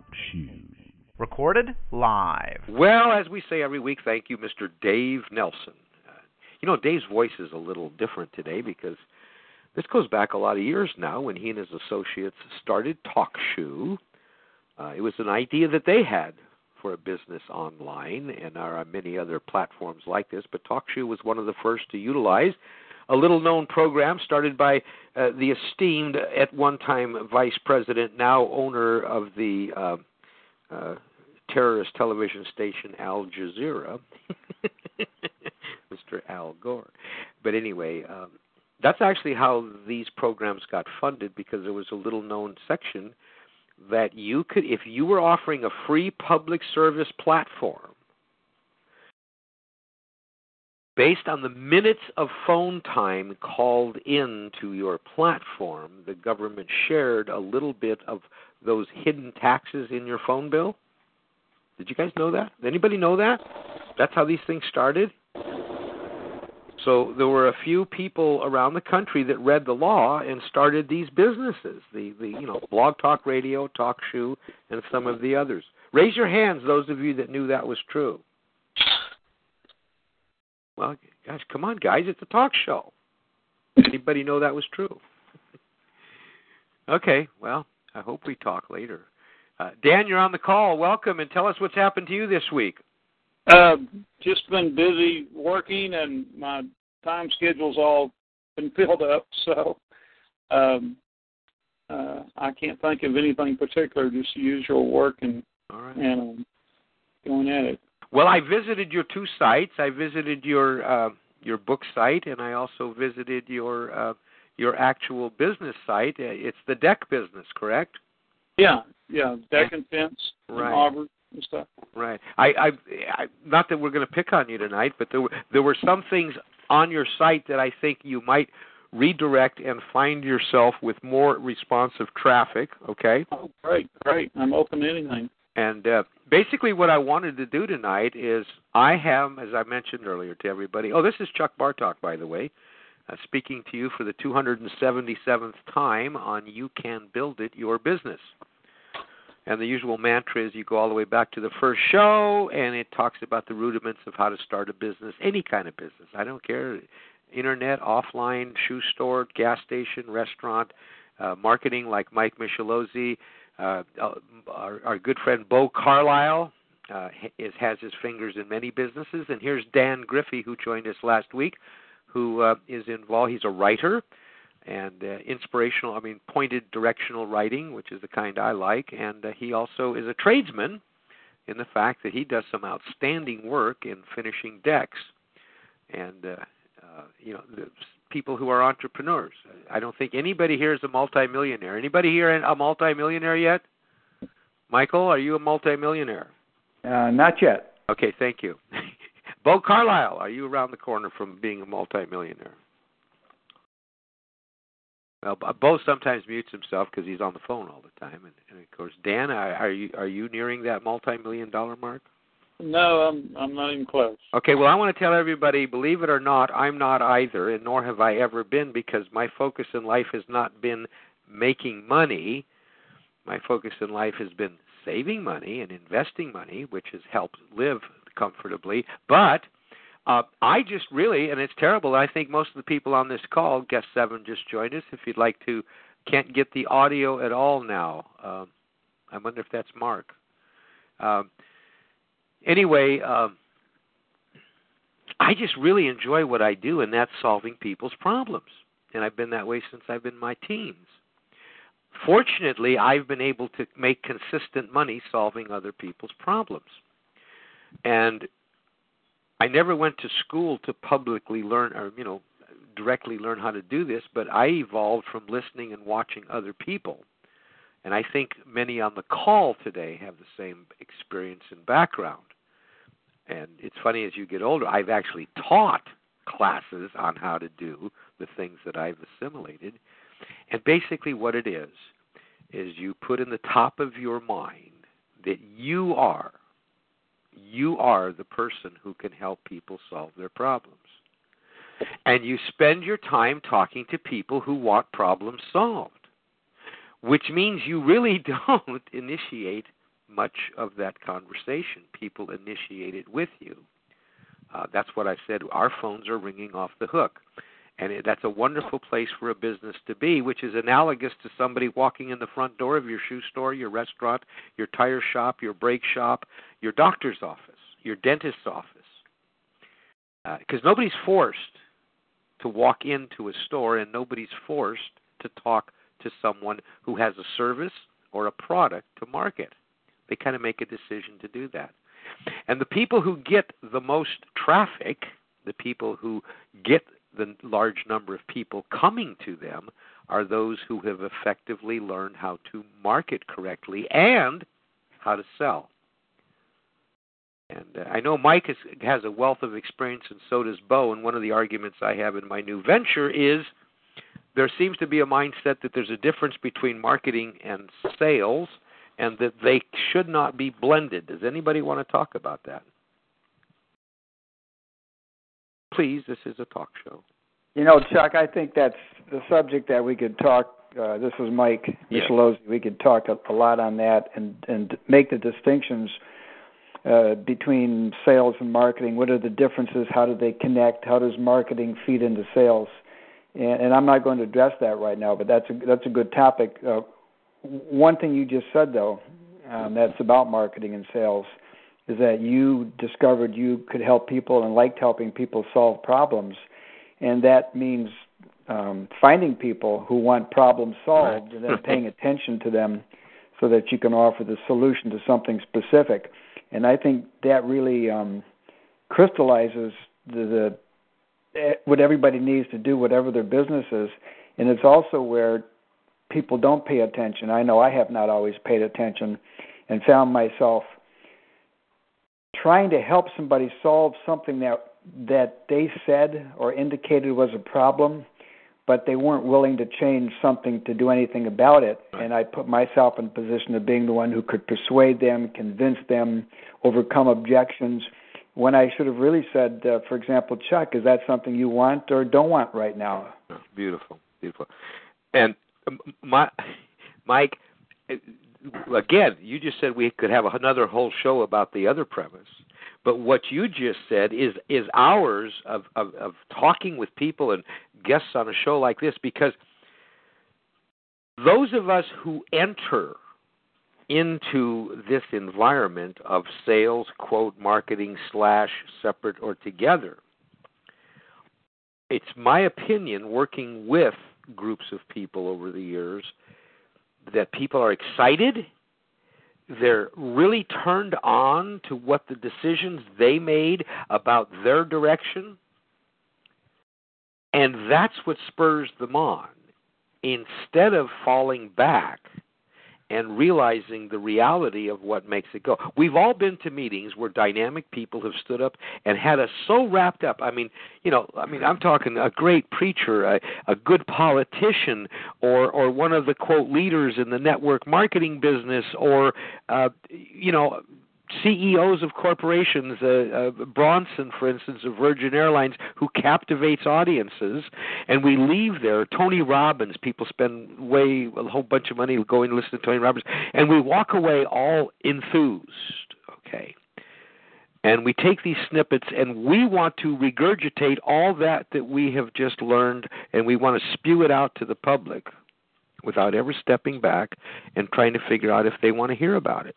Talk. Recorded live. Well, as we say every week, thank you, Mr. Dave Nelson. Uh, you know, Dave's voice is a little different today because this goes back a lot of years now when he and his associates started TalkShoe. Uh, it was an idea that they had for a business online, and there are many other platforms like this, but TalkShoe was one of the first to utilize a little known program started by uh, the esteemed, at one time, vice president, now owner of the uh, uh, terrorist television station Al Jazeera, Mr. Al Gore. But anyway, um, that's actually how these programs got funded because there was a little known section that you could if you were offering a free public service platform based on the minutes of phone time called in to your platform the government shared a little bit of those hidden taxes in your phone bill did you guys know that Did anybody know that that's how these things started so there were a few people around the country that read the law and started these businesses. The the you know Blog Talk Radio, Talk Shoe, and some of the others. Raise your hands, those of you that knew that was true. Well, gosh, come on, guys! It's a talk show. Anybody know that was true? okay, well, I hope we talk later. Uh, Dan, you're on the call. Welcome, and tell us what's happened to you this week. Uh, just been busy working, and my time schedule's all been filled up. So um, uh, I can't think of anything particular. Just usual work and right. and um, going at it. Well, I visited your two sites. I visited your uh, your book site, and I also visited your uh, your actual business site. Uh, it's the deck business, correct? Yeah, yeah, deck and fence, right. Auburn and stuff. Right. I, I, I not that we're going to pick on you tonight, but there were there were some things on your site that I think you might redirect and find yourself with more responsive traffic. Okay. Oh, great, great. I'm open to anything. And uh, basically, what I wanted to do tonight is I have, as I mentioned earlier to everybody. Oh, this is Chuck Bartok, by the way, uh, speaking to you for the 277th time on "You Can Build It Your Business." And the usual mantra is you go all the way back to the first show, and it talks about the rudiments of how to start a business, any kind of business. I don't care, internet, offline, shoe store, gas station, restaurant, uh, marketing like Mike Michelozzi. Uh, our, our good friend Bo Carlisle uh, is, has his fingers in many businesses. And here's Dan Griffey, who joined us last week, who uh, is involved. He's a writer and uh, inspirational, I mean, pointed directional writing, which is the kind I like. And uh, he also is a tradesman in the fact that he does some outstanding work in finishing decks. And, uh, uh, you know, the people who are entrepreneurs. I don't think anybody here is a multimillionaire. Anybody here a multimillionaire yet? Michael, are you a multimillionaire? Uh, not yet. Okay, thank you. Bo Carlisle, are you around the corner from being a multimillionaire? Well, Bo sometimes mutes himself because he's on the phone all the time, and, and of course, Dan, are you are you nearing that multi-million dollar mark? No, I'm I'm not even close. Okay, well, I want to tell everybody, believe it or not, I'm not either, and nor have I ever been, because my focus in life has not been making money. My focus in life has been saving money and investing money, which has helped live comfortably. But uh, I just really, and it's terrible. I think most of the people on this call, guest seven, just joined us. If you'd like to, can't get the audio at all now. Uh, I wonder if that's Mark. Uh, anyway, uh, I just really enjoy what I do, and that's solving people's problems. And I've been that way since I've been my teens. Fortunately, I've been able to make consistent money solving other people's problems. And I never went to school to publicly learn or you know directly learn how to do this, but I evolved from listening and watching other people. And I think many on the call today have the same experience and background. And it's funny as you get older, I've actually taught classes on how to do the things that I've assimilated. And basically, what it is, is you put in the top of your mind that you are, you are the person who can help people solve their problems. And you spend your time talking to people who want problems solved, which means you really don't initiate much of that conversation. People initiate it with you. Uh, that's what I said. Our phones are ringing off the hook. And it, that's a wonderful place for a business to be, which is analogous to somebody walking in the front door of your shoe store, your restaurant, your tire shop, your brake shop, your doctor's office, your dentist's office. Because uh, nobody's forced to walk into a store and nobody's forced to talk to someone who has a service or a product to market. They kind of make a decision to do that. And the people who get the most traffic, the people who get the large number of people coming to them, are those who have effectively learned how to market correctly and how to sell. And uh, I know Mike has, has a wealth of experience, and so does Bo. And one of the arguments I have in my new venture is there seems to be a mindset that there's a difference between marketing and sales, and that they should not be blended. Does anybody want to talk about that? Please, this is a talk show. You know, Chuck, I think that's the subject that we could talk. Uh, this is Mike yes. Michelozzi. We could talk a, a lot on that and and make the distinctions uh, between sales and marketing. What are the differences? How do they connect? How does marketing feed into sales? And, and I'm not going to address that right now, but that's a that's a good topic. Uh, one thing you just said though, um, that's about marketing and sales, is that you discovered you could help people and liked helping people solve problems, and that means um, finding people who want problems solved right. and then paying attention to them so that you can offer the solution to something specific. And I think that really um, crystallizes the, the Eh, what everybody needs to do, whatever their business is. And it's also where people don't pay attention. I know I have not always paid attention and found myself trying to help somebody solve something that that they said or indicated was a problem, but they weren't willing to change something to do anything about it. And I put myself in a position of being the one who could persuade them, convince them, overcome objections. When I should have really said, uh, for example, Chuck, is that something you want or don't want right now? Beautiful, beautiful. And my, Mike, again, you just said we could have another whole show about the other premise. But what you just said is is hours of, of, of talking with people and guests on a show like this because those of us who enter into this environment of sales, quote, marketing, slash, separate or together, it's my opinion, working with groups of people over the years that people are excited they're really turned on to what the decisions they made about their direction and that's what spurs them on. Instead of falling back and realizing the reality of what makes it go. We've all been to meetings where dynamic people have stood up and had us so wrapped up. I mean, you know, I mean, I'm talking a great preacher, a, a good politician, or or one of the quote leaders in the network marketing business, or uh, you know, CEOs of corporations, uh, uh, Branson, for instance, of Virgin Airlines, who captivates audiences, and we leave there. Tony Robbins, people spend way a whole bunch of money going to listen to Tony Robbins, and we walk away all enthused. Okay, and we take these snippets and we want to regurgitate all that that we have just learned, and we want to spew it out to the public without ever stepping back and trying to figure out if they want to hear about it.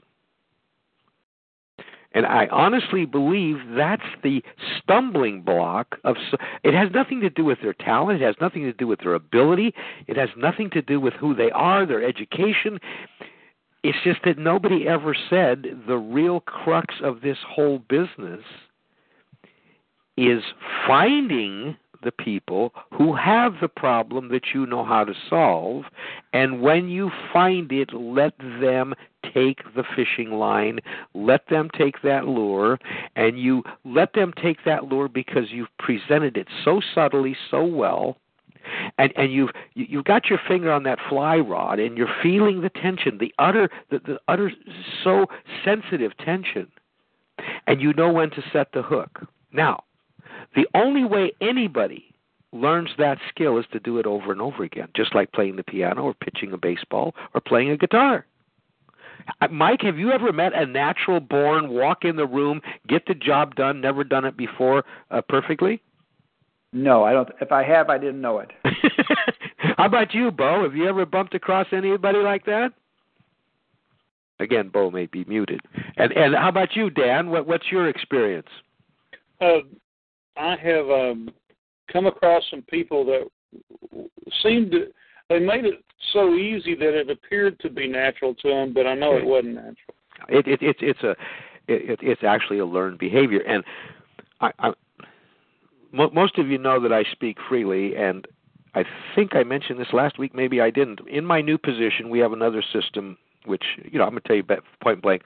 And I honestly believe that's the stumbling block of it has nothing to do with their talent, it has nothing to do with their ability, it has nothing to do with who they are, their education. It's just that nobody ever said the real crux of this whole business is finding the people who have the problem that you know how to solve. And when you find it, let them take the fishing line, let them take that lure, and you let them take that lure because you've presented it so subtly, so well. And and you've you've got your finger on that fly rod, and you're feeling the tension, the utter the, the utter so sensitive tension, and you know when to set the hook. Now, the only way anybody learns that skill is to do it over and over again, just like playing the piano or pitching a baseball or playing a guitar. Uh, Mike, have you ever met a natural born walk in the room, get the job done, never done it before uh, perfectly? No, I don't. If I have, I didn't know it. How about you, Bo? Have you ever bumped across anybody like that? Again, Bo may be muted. And and how about you, Dan? What what's your experience? Uh, I have um, come across some people that seemed to they made it so easy that it appeared to be natural to them, but I know it wasn't natural. It, it, it's it's a it, it's actually a learned behavior, and I, I most of you know that I speak freely, and I think I mentioned this last week. Maybe I didn't. In my new position, we have another system, which you know I'm going to tell you point blank.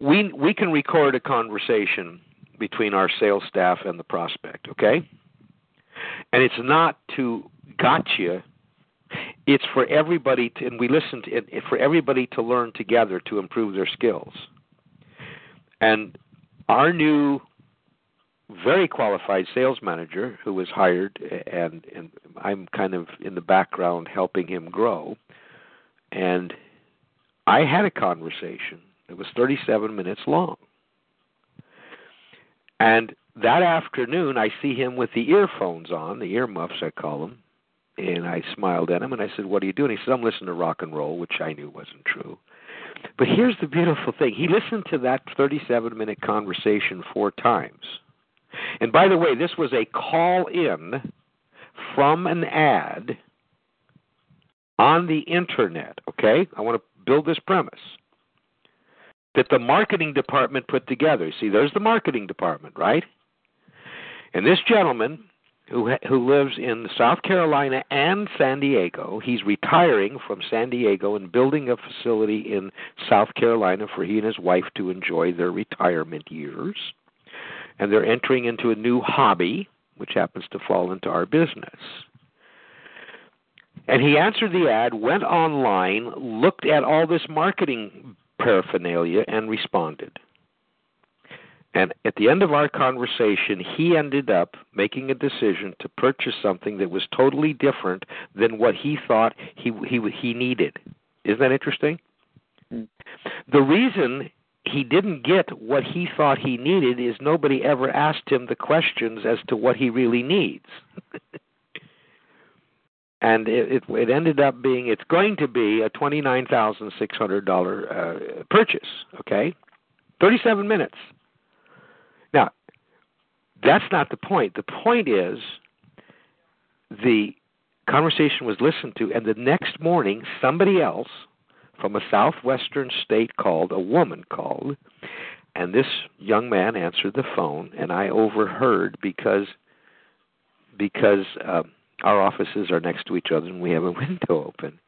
We we can record a conversation between our sales staff and the prospect. Okay, and it's not to gotcha. It's for everybody to, and we listen to it for everybody to learn together to improve their skills. And our new very qualified sales manager who was hired and and I'm kind of in the background helping him grow and I had a conversation it was 37 minutes long and that afternoon I see him with the earphones on the earmuffs I call them and I smiled at him and I said what are you doing he said I'm listening to rock and roll which I knew wasn't true but here's the beautiful thing he listened to that 37 minute conversation four times and by the way, this was a call in from an ad on the internet, okay? I want to build this premise that the marketing department put together. See, there's the marketing department, right? And this gentleman who who lives in South Carolina and San Diego, he's retiring from San Diego and building a facility in South Carolina for he and his wife to enjoy their retirement years and they're entering into a new hobby, which happens to fall into our business. And he answered the ad, went online, looked at all this marketing paraphernalia, and responded. And at the end of our conversation, he ended up making a decision to purchase something that was totally different than what he thought he he he needed. Isn't that interesting? Mm. The reason he didn't get what he thought he needed is nobody ever asked him the questions as to what he really needs. and it, it it ended up being it's going to be a twenty nine thousand six hundred dollar uh, purchase. Okay, thirty seven minutes. That's not the point. The point is the conversation was listened to, and the next morning somebody else from a southwestern state called, a woman called, and this young man answered the phone, and I overheard because because uh, our offices are next to each other and we have a window open.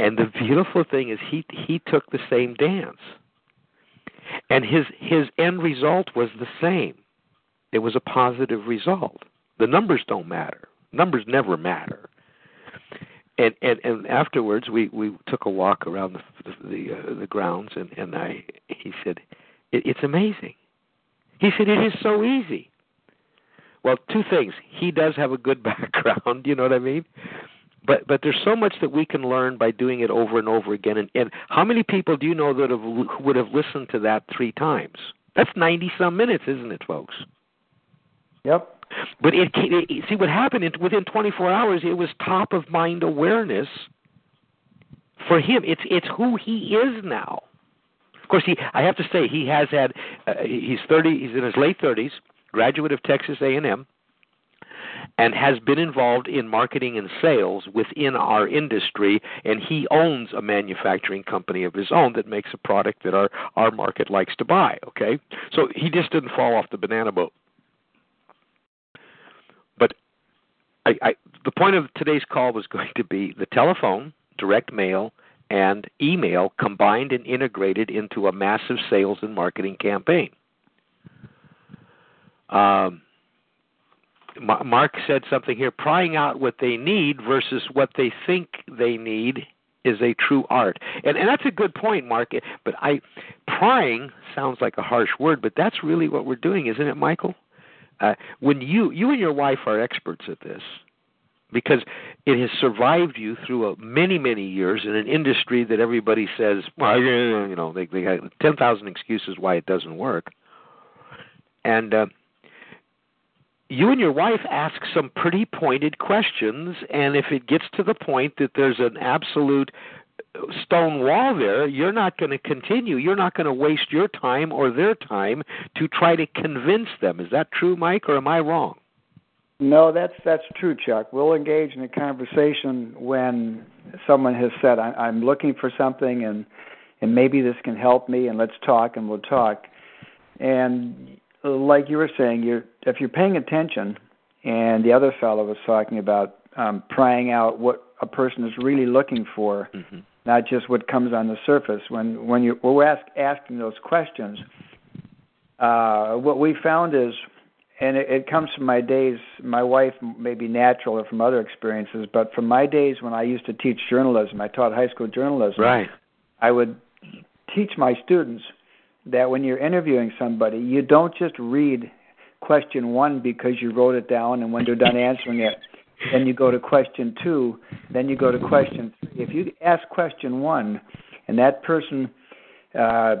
And the beautiful thing is he he took the same dance. And his his end result was the same. It was a positive result. The numbers don't matter. Numbers never matter and and and afterwards we we took a walk around the the uh, the grounds and and I he said it, it's amazing. He said it is so easy. Well, two things. He does have a good background, you know what I mean? But but there's so much that we can learn by doing it over and over again. And, and how many people do you know that have, would have listened to that three times? That's ninety some minutes, isn't it, folks? Yep. But it, it see what happened it, within 24 hours. It was top of mind awareness for him. It's it's who he is now. Of course, he I have to say he has had. Uh, he's 30. He's in his late 30s. Graduate of Texas A&M and has been involved in marketing and sales within our industry and he owns a manufacturing company of his own that makes a product that our our market likes to buy okay so he just didn't fall off the banana boat I, I, the point of today's call was going to be the telephone, direct mail, and email combined and integrated into a massive sales and marketing campaign. Um, Mark said something here prying out what they need versus what they think they need is a true art. And and that's a good point, Mark. But I prying sounds like a harsh word, but that's really what we're doing, isn't it, Michael? Uh, when you you and your wife are experts at this, because it has survived you through a, many many years in an industry that everybody says, well, you know, they they ten thousand excuses why it doesn't work, and. Uh, you and your wife ask some pretty pointed questions, and if it gets to the point that there's an absolute stone wall there, you're not going to continue. You're not going to waste your time or their time to try to convince them. Is that true, Mike, or am I wrong? No, that's that's true, Chuck. We'll engage in a conversation when someone has said, "I'm looking for something, and and maybe this can help me, and let's talk, and we'll talk." And like you were saying, you're if you're paying attention, and the other fellow was talking about um, prying out what a person is really looking for, mm-hmm. Not just what comes on the surface. When when you we're ask, asking those questions, uh, what we found is, and it, it comes from my days. My wife may be natural or from other experiences, but from my days when I used to teach journalism, I taught high school journalism. Right. I would teach my students that when you're interviewing somebody, you don't just read question one because you wrote it down, and when you're done answering it, then you go to question two, then you go to question three. If you ask question one, and that person uh,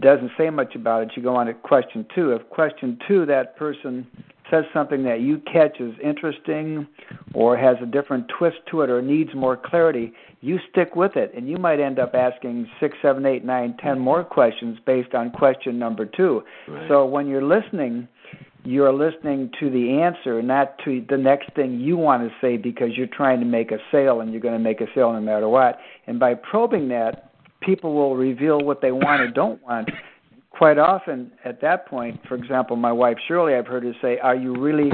doesn't say much about it, you go on to question two. If question two, that person says something that you catch is interesting or has a different twist to it or needs more clarity, you stick with it, and you might end up asking six, seven, eight, nine, ten more questions based on question number two. Right. So when you're listening, you're listening to the answer, not to the next thing you want to say because you're trying to make a sale and you're going to make a sale no matter what. And by probing that, people will reveal what they want or don't want. Quite often, at that point, for example, my wife Shirley, I've heard her say, "Are you really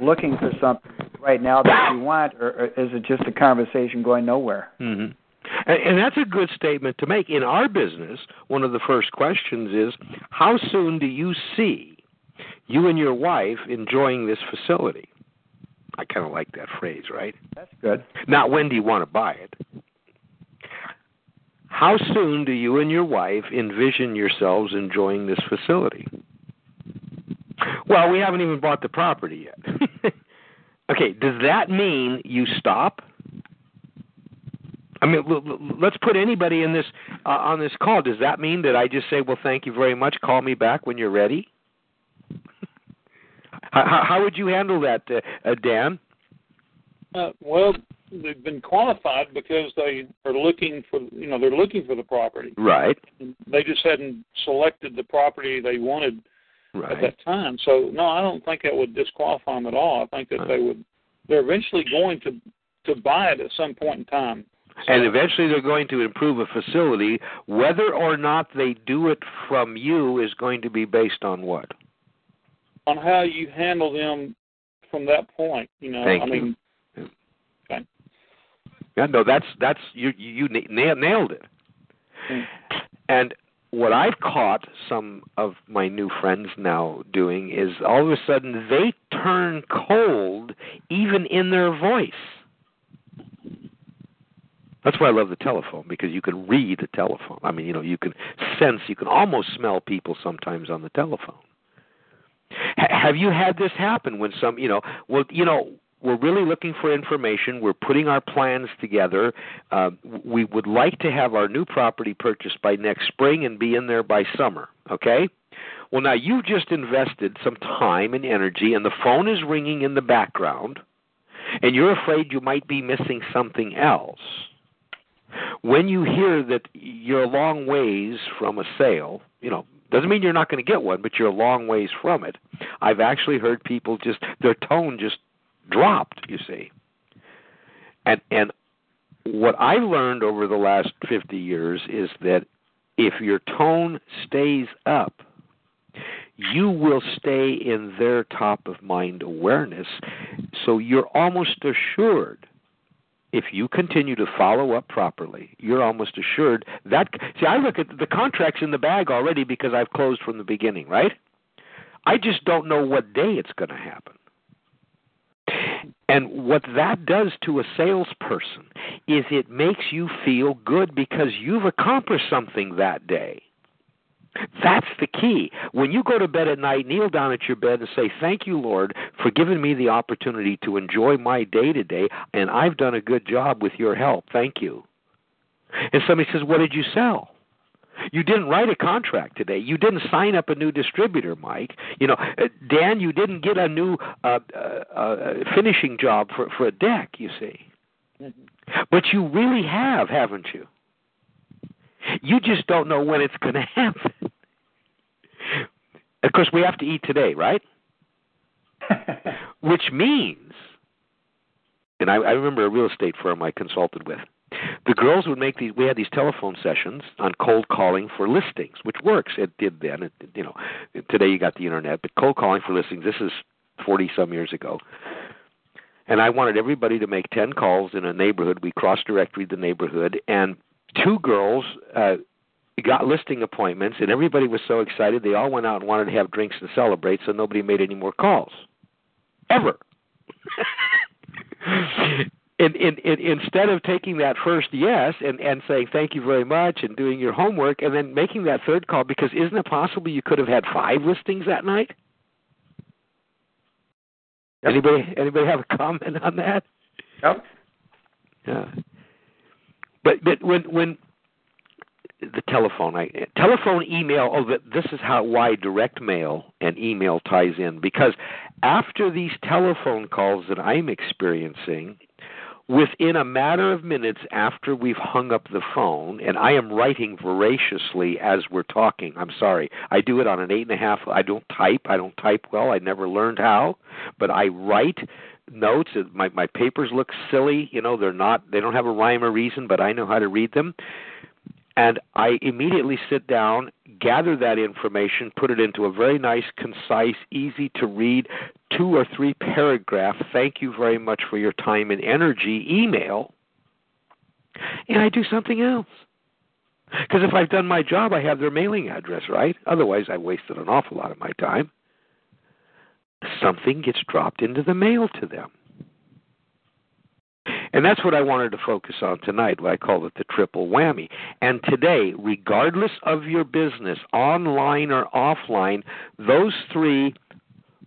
looking for something right now that you want, or, or is it just a conversation going nowhere? Mm-hmm. And, and that's a good statement to make. In our business, one of the first questions is, how soon do you see you and your wife enjoying this facility? I kind of like that phrase, right? That's good. Not when do you want to buy it? How soon do you and your wife envision yourselves enjoying this facility? Well, we haven't even bought the property yet. Okay, does that mean you stop? I mean, let's put anybody in this uh, on this call. Does that mean that I just say, "Well, thank you very much. Call me back when you're ready"? How, how would you handle that, uh, uh, Dan? Uh, well, they've been qualified because they are looking for you know they're looking for the property. Right. They just hadn't selected the property they wanted right. at that time. So no, I don't think that would disqualify them at all. I think that they would. They're eventually going to to buy it at some point in time. So, and eventually they're going to improve a facility. Whether or not they do it from you is going to be based on what? On how you handle them from that point. You know, Thank I you. mean. Okay. Yeah, no, that's that's you you nailed it. Mm. And what I've caught some of my new friends now doing is all of a sudden they turn cold even in their voice. That's why I love the telephone because you can read the telephone. I mean, you know, you can sense, you can almost smell people sometimes on the telephone. Have you had this happen when some, you know, well, you know, we're really looking for information. We're putting our plans together. Uh, we would like to have our new property purchased by next spring and be in there by summer. Okay? Well, now you've just invested some time and energy, and the phone is ringing in the background, and you're afraid you might be missing something else. When you hear that you're a long ways from a sale, you know, doesn't mean you're not going to get one, but you're a long ways from it. I've actually heard people just their tone just dropped, you see. And and what I learned over the last 50 years is that if your tone stays up, you will stay in their top of mind awareness So you're almost assured if you continue to follow up properly, you're almost assured that. See, I look at the contracts in the bag already because I've closed from the beginning, right? I just don't know what day it's going to happen. And what that does to a salesperson is it makes you feel good because you've accomplished something that day. That's the key. When you go to bed at night, kneel down at your bed and say, Thank you, Lord, for giving me the opportunity to enjoy my day today, and I've done a good job with your help. Thank you. And somebody says, What did you sell? You didn't write a contract today. You didn't sign up a new distributor, Mike. You know, uh, Dan, you didn't get a new uh, uh, uh, finishing job for for a deck. You see, mm-hmm. but you really have, haven't you? You just don't know when it's going to happen. of course, we have to eat today, right? Which means, and I, I remember a real estate firm I consulted with. The girls would make these. We had these telephone sessions on cold calling for listings, which works. It did then. It, you know, today you got the internet, but cold calling for listings. This is forty some years ago and I wanted everybody to make 10 calls in a neighborhood. We cross directory the neighborhood, and two girls uh, got listing appointments, and everybody was so excited they all went out and wanted to have drinks and celebrate, so nobody made any more calls, ever. and, and, and instead of taking that first yes and and saying thank you very much and doing your homework and then making that third call because isn't it possible you could have had five listings that night? Yep. Anybody anybody have a comment on that? Yep. Yeah. But but when when the telephone, I, telephone, email. Oh, this is how why direct mail and email ties in because after these telephone calls that I'm experiencing, within a matter of minutes after we've hung up the phone, and I am writing voraciously as we're talking. I'm sorry, I do it on an eight and a half. I don't type. I don't type well. I never learned how, but I write notes. My my papers look silly. You know, they're not. They don't have a rhyme or reason, but I know how to read them. And I immediately sit down, gather that information, put it into a very nice, concise, easy to read, two or three paragraph, thank you very much for your time and energy email, and I do something else. Because if I've done my job, I have their mailing address, right? Otherwise, I've wasted an awful lot of my time something gets dropped into the mail to them. And that's what I wanted to focus on tonight, I call it the triple whammy. And today, regardless of your business, online or offline, those three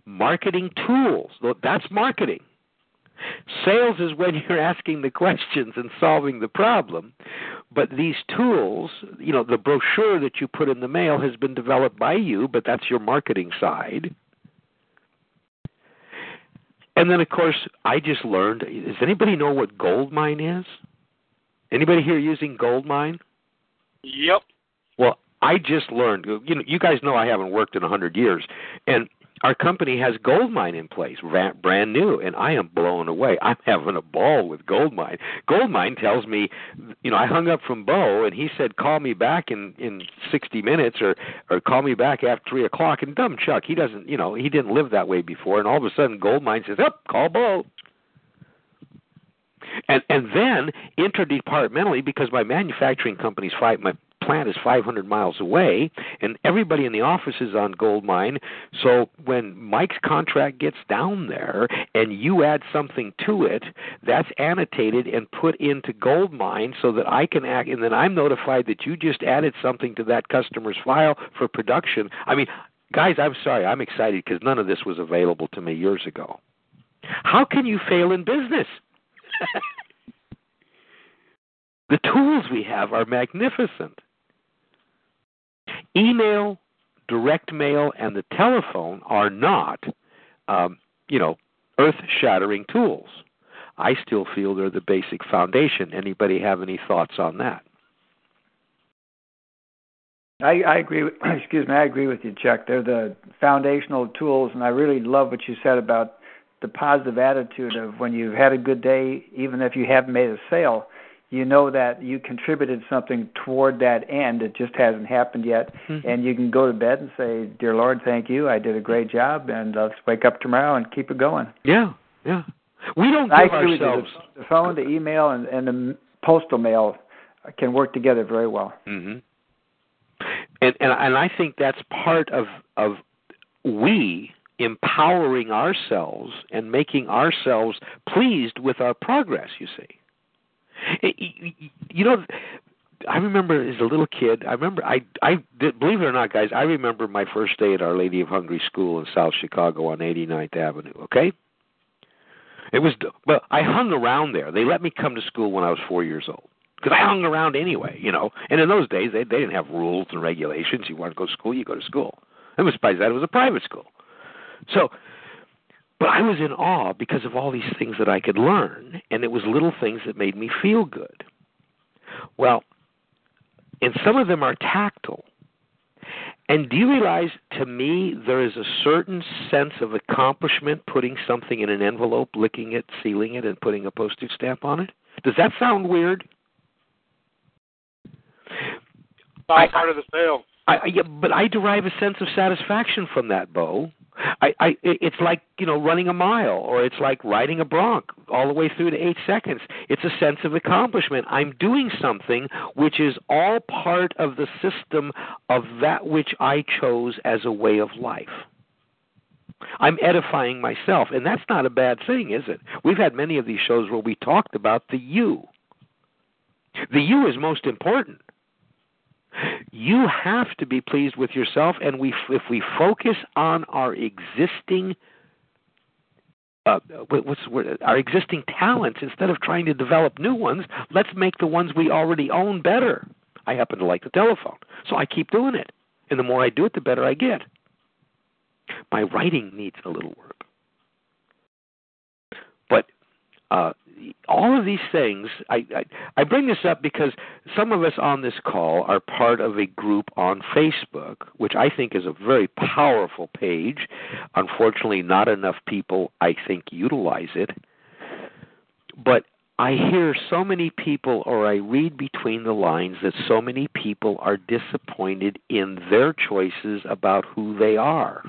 marketing tools, that's marketing. Sales is when you're asking the questions and solving the problem. But these tools, you know, the brochure that you put in the mail has been developed by you, but that's your marketing side. And then, of course, I just learned. Does anybody know what Goldmine is? Anybody here using Goldmine? Yep. Well, I just learned. You know, you guys know I haven't worked in a hundred years, and our company has Goldmine in place, brand new, and I am blown away. I'm having a ball with Goldmine. Goldmine tells me, you know, I hung up from Bo, and he said, "Call me back in in 60 minutes, or or call me back after three o'clock." And dumb Chuck, he doesn't, you know, he didn't live that way before, and all of a sudden, Goldmine says, "Up, oh, call Bo." and and then interdepartmentally because my manufacturing company's five my plant is 500 miles away, and everybody in the office is on Goldmine. So when Mike's contract gets down there and you add something to it, that's annotated and put into Goldmine so that I can act, and then I'm notified that you just added something to that customer's file for production. I mean, guys, I'm sorry, I'm excited because none of this was available to me years ago. How can you fail in business? the tools we have are magnificent. Email, direct mail, and the telephone are not, um, you know, earth-shattering tools. I still feel they're the basic foundation. Anybody have any thoughts on that? I, I agree. With, excuse me. I agree with you, Chuck. They're the foundational tools, and I really love what you said about the positive attitude of when you've had a good day, even if you haven't made a sale you know that you contributed something toward that end. It just hasn't happened yet, mm-hmm. and you can go to bed and say, "Dear Lord, thank you. I did a great job, and let's wake up tomorrow and keep it going." Yeah, yeah. We don't I give agree with you. ourselves. The, the phone, the email, and, and the postal mail can work together very well. hmm And and and I think that's part of of we empowering ourselves and making ourselves pleased with our progress. You see, It- you- know. I remember as a little kid. I remember I I believe it or not, guys. I remember my first day at Our Lady of Hungary School in South Chicago on 89th Avenue. Okay, it was well. I hung around there. They let me come to school when I was four years old because I hung around anyway, you know. And in those days, they they didn't have rules and regulations. You want to go to school, you go to school. It was besides that, it was a private school. So, but I was in awe because of all these things that I could learn, and it was little things that made me feel good. Well, and some of them are tactile. And do you realize, to me, there is a certain sense of accomplishment putting something in an envelope, licking it, sealing it, and putting a postage stamp on it? Does that sound weird? All part of the sale. I, I yeah, but I derive a sense of satisfaction from that, Bo. I, I, it's like you know running a mile, or it's like riding a bronc all the way through to eight seconds. It's a sense of accomplishment. I'm doing something which is all part of the system of that which I chose as a way of life. I'm edifying myself, and that's not a bad thing, is it? We've had many of these shows where we talked about the you. The you is most important you have to be pleased with yourself and we if we focus on our existing uh, what's our existing talents instead of trying to develop new ones let's make the ones we already own better. I happen to like the telephone so i keep doing it and the more i do it the better i get. My writing needs a little work. But uh, all of these things, I, I, I bring this up because some of us on this call are part of a group on Facebook, which I think is a very powerful page. Unfortunately, not enough people, I think, utilize it. But I hear so many people, or I read between the lines, that so many people are disappointed in their choices about who they are.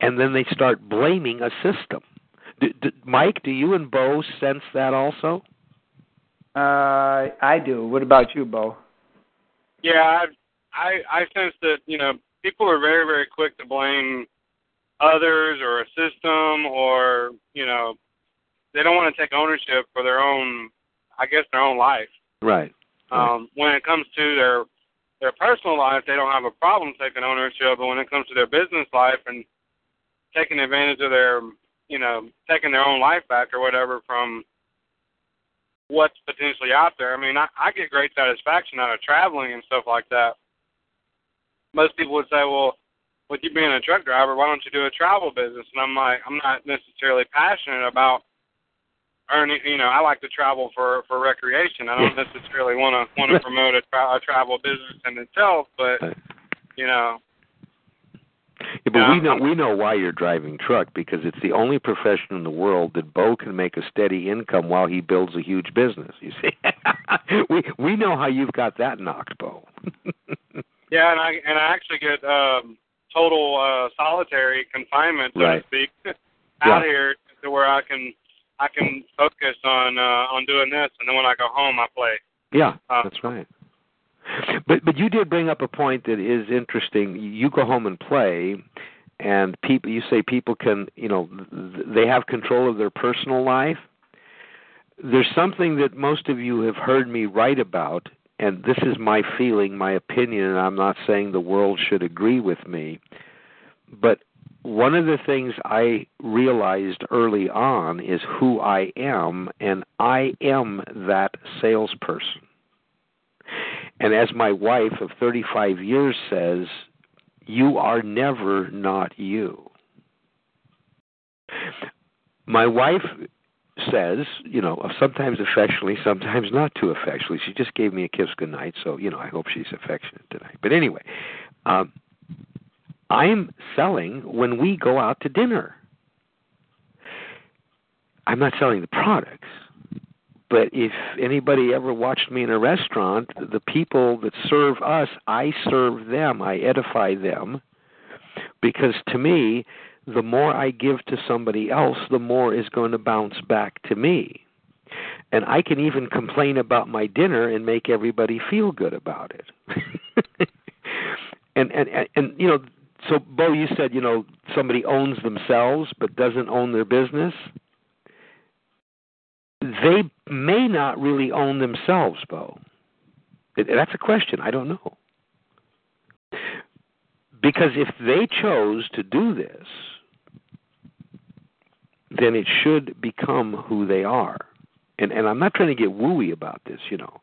And then they start blaming a system do, do, Mike, do you and Bo sense that also? Uh, I do. What about you, Bo? Yeah, I, I I sense that you know people are very very quick to blame others or a system or you know they don't want to take ownership for their own I guess their own life. Right. Um, when it comes to their their personal life, they don't have a problem taking ownership, but when it comes to their business life and taking advantage of their you know, taking their own life back or whatever from what's potentially out there. I mean, I, I get great satisfaction out of traveling and stuff like that. Most people would say, well, with you being a truck driver, why don't you do a travel business? And I'm like, I'm not necessarily passionate about earning. You know, I like to travel for for recreation. I don't necessarily want to want to promote a, tra- a travel business in itself, but you know, yeah, we know we know why you're driving truck because it's the only profession in the world that Bo can make a steady income while he builds a huge business. You see, we we know how you've got that knocked, Bo. yeah, and I and I actually get um, total uh, solitary confinement, so right. to speak, out yeah. here to where I can I can focus on uh, on doing this, and then when I go home, I play. Yeah, uh, that's right. But but you did bring up a point that is interesting. You go home and play, and people you say people can you know they have control of their personal life. There's something that most of you have heard me write about, and this is my feeling, my opinion, and I'm not saying the world should agree with me. But one of the things I realized early on is who I am, and I am that salesperson. And as my wife of 35 years says, you are never not you. My wife says, you know, sometimes affectionately, sometimes not too affectionately. She just gave me a kiss goodnight, so, you know, I hope she's affectionate tonight. But anyway, um, I'm selling when we go out to dinner. I'm not selling the products. But if anybody ever watched me in a restaurant, the people that serve us, I serve them, I edify them, because to me, the more I give to somebody else, the more is going to bounce back to me. And I can even complain about my dinner and make everybody feel good about it. and, and and and you know, so Bo, you said you know somebody owns themselves but doesn't own their business. They may not really own themselves, Bo. That's a question. I don't know. Because if they chose to do this, then it should become who they are. And and I'm not trying to get wooey about this, you know.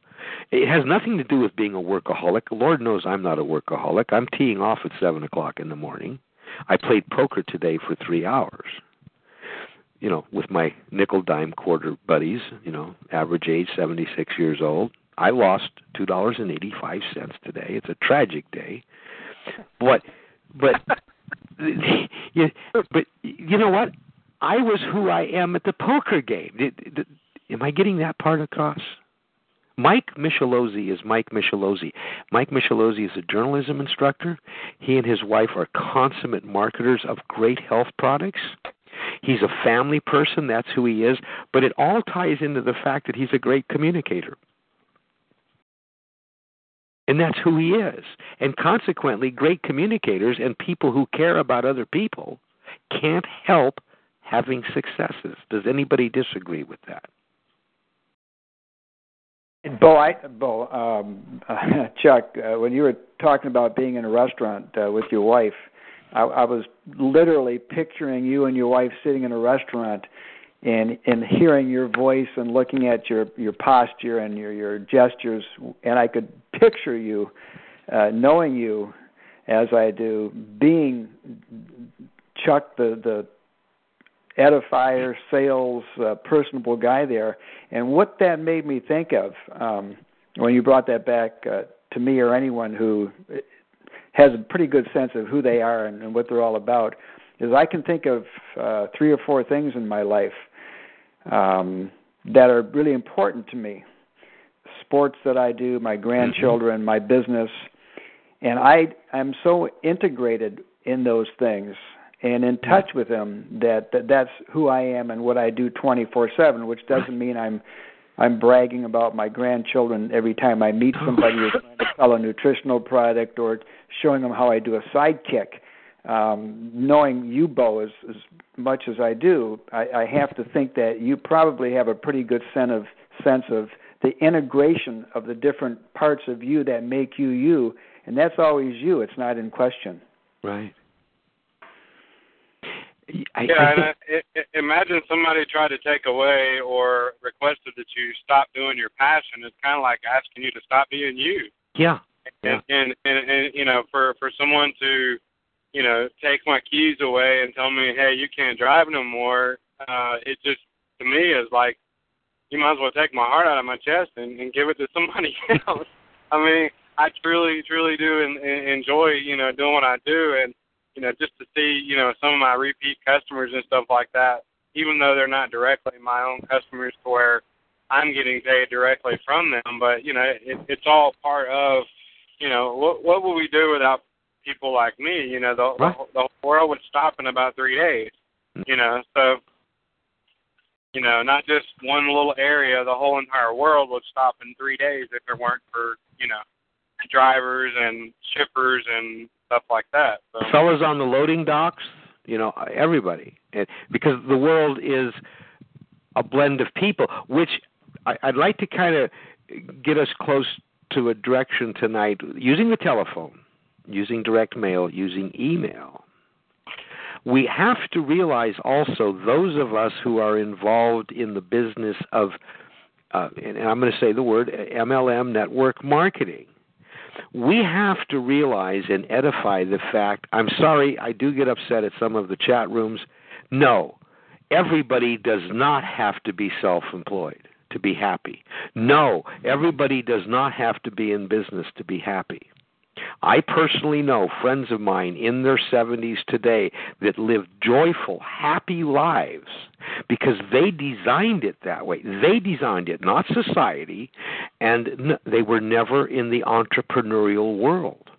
It has nothing to do with being a workaholic. Lord knows I'm not a workaholic. I'm teeing off at seven o'clock in the morning. I played poker today for three hours. You know, with my nickel dime quarter buddies, you know, average age seventy six years old. I lost two dollars and eighty five cents today. It's a tragic day. But but but you know what? I was who I am at the poker game. Am I getting that part across? Mike Michelozzi is Mike Michelozzi. Mike Michelozzi is a journalism instructor. He and his wife are consummate marketers of great health products. He's a family person, that's who he is, but it all ties into the fact that he's a great communicator. And that's who he is. And consequently, great communicators and people who care about other people can't help having successes. Does anybody disagree with that? Bo, I, Bo, um, Chuck, uh, when you were talking about being in a restaurant uh, with your wife, I, I was literally picturing you and your wife sitting in a restaurant and and hearing your voice and looking at your your posture and your your gestures and I could picture you uh knowing you as I do being Chuck the the edifier sales uh, personable guy there. And what that made me think of um when you brought that back uh, to me or anyone who has a pretty good sense of who they are and, and what they're all about is I can think of uh, three or four things in my life um, that are really important to me. Sports that I do, my grandchildren, mm-hmm. my business, and I I'm so integrated in those things and in touch with them that, that that's who I am and what I do 24/7, which doesn't mean I'm I'm bragging about my grandchildren every time I meet somebody who's trying to sell a nutritional product or showing them how I do a sidekick um, knowing you, Bo, as, as much as I do, I, I have to think that you probably have a pretty good sense of sense of the integration of the different parts of you that make you you, and that's always you. It's not in question. Right. I, yeah, I think... and I, I, imagine somebody tried to take away or requested that you stop doing your passion. It's kind of like asking you to stop being you. Yeah. And, yeah. and and and you know, for for someone to you know, take my keys away and tell me, hey, you can't drive no more, uh, it just to me is like you might as well take my heart out of my chest and, and give it to somebody else. I mean, I truly, truly do en- en- enjoy, you know, doing what I do, and you know, just to see, you know, some of my repeat customers and stuff like that, even though they're not directly my own customers, to where I'm getting paid directly from them, but you know, it, it's all part of, you know, what what would we do without people like me. You know, the, right. the, the world would stop in about three days. Mm-hmm. You know, so you know, not just one little area, the whole entire world would stop in three days if it weren't for you know drivers and shippers and stuff like that. So. Fellas on the loading docks, you know, everybody, and because the world is a blend of people, which I, I'd like to kind of get us close to a direction tonight using the telephone using direct mail, using email. We have to realize also those of us who are involved in the business of, uh, and I'm going to say the word MLM network marketing. We have to realize and edify the fact. I'm sorry, I do get upset at some of the chat rooms. No, everybody does not have to be self employed to be happy. No, everybody does not have to be in business to be happy. I personally know friends of mine in their 70s today that live joyful, happy lives because they designed it that way. They designed it, not society, and they were never in the entrepreneurial world.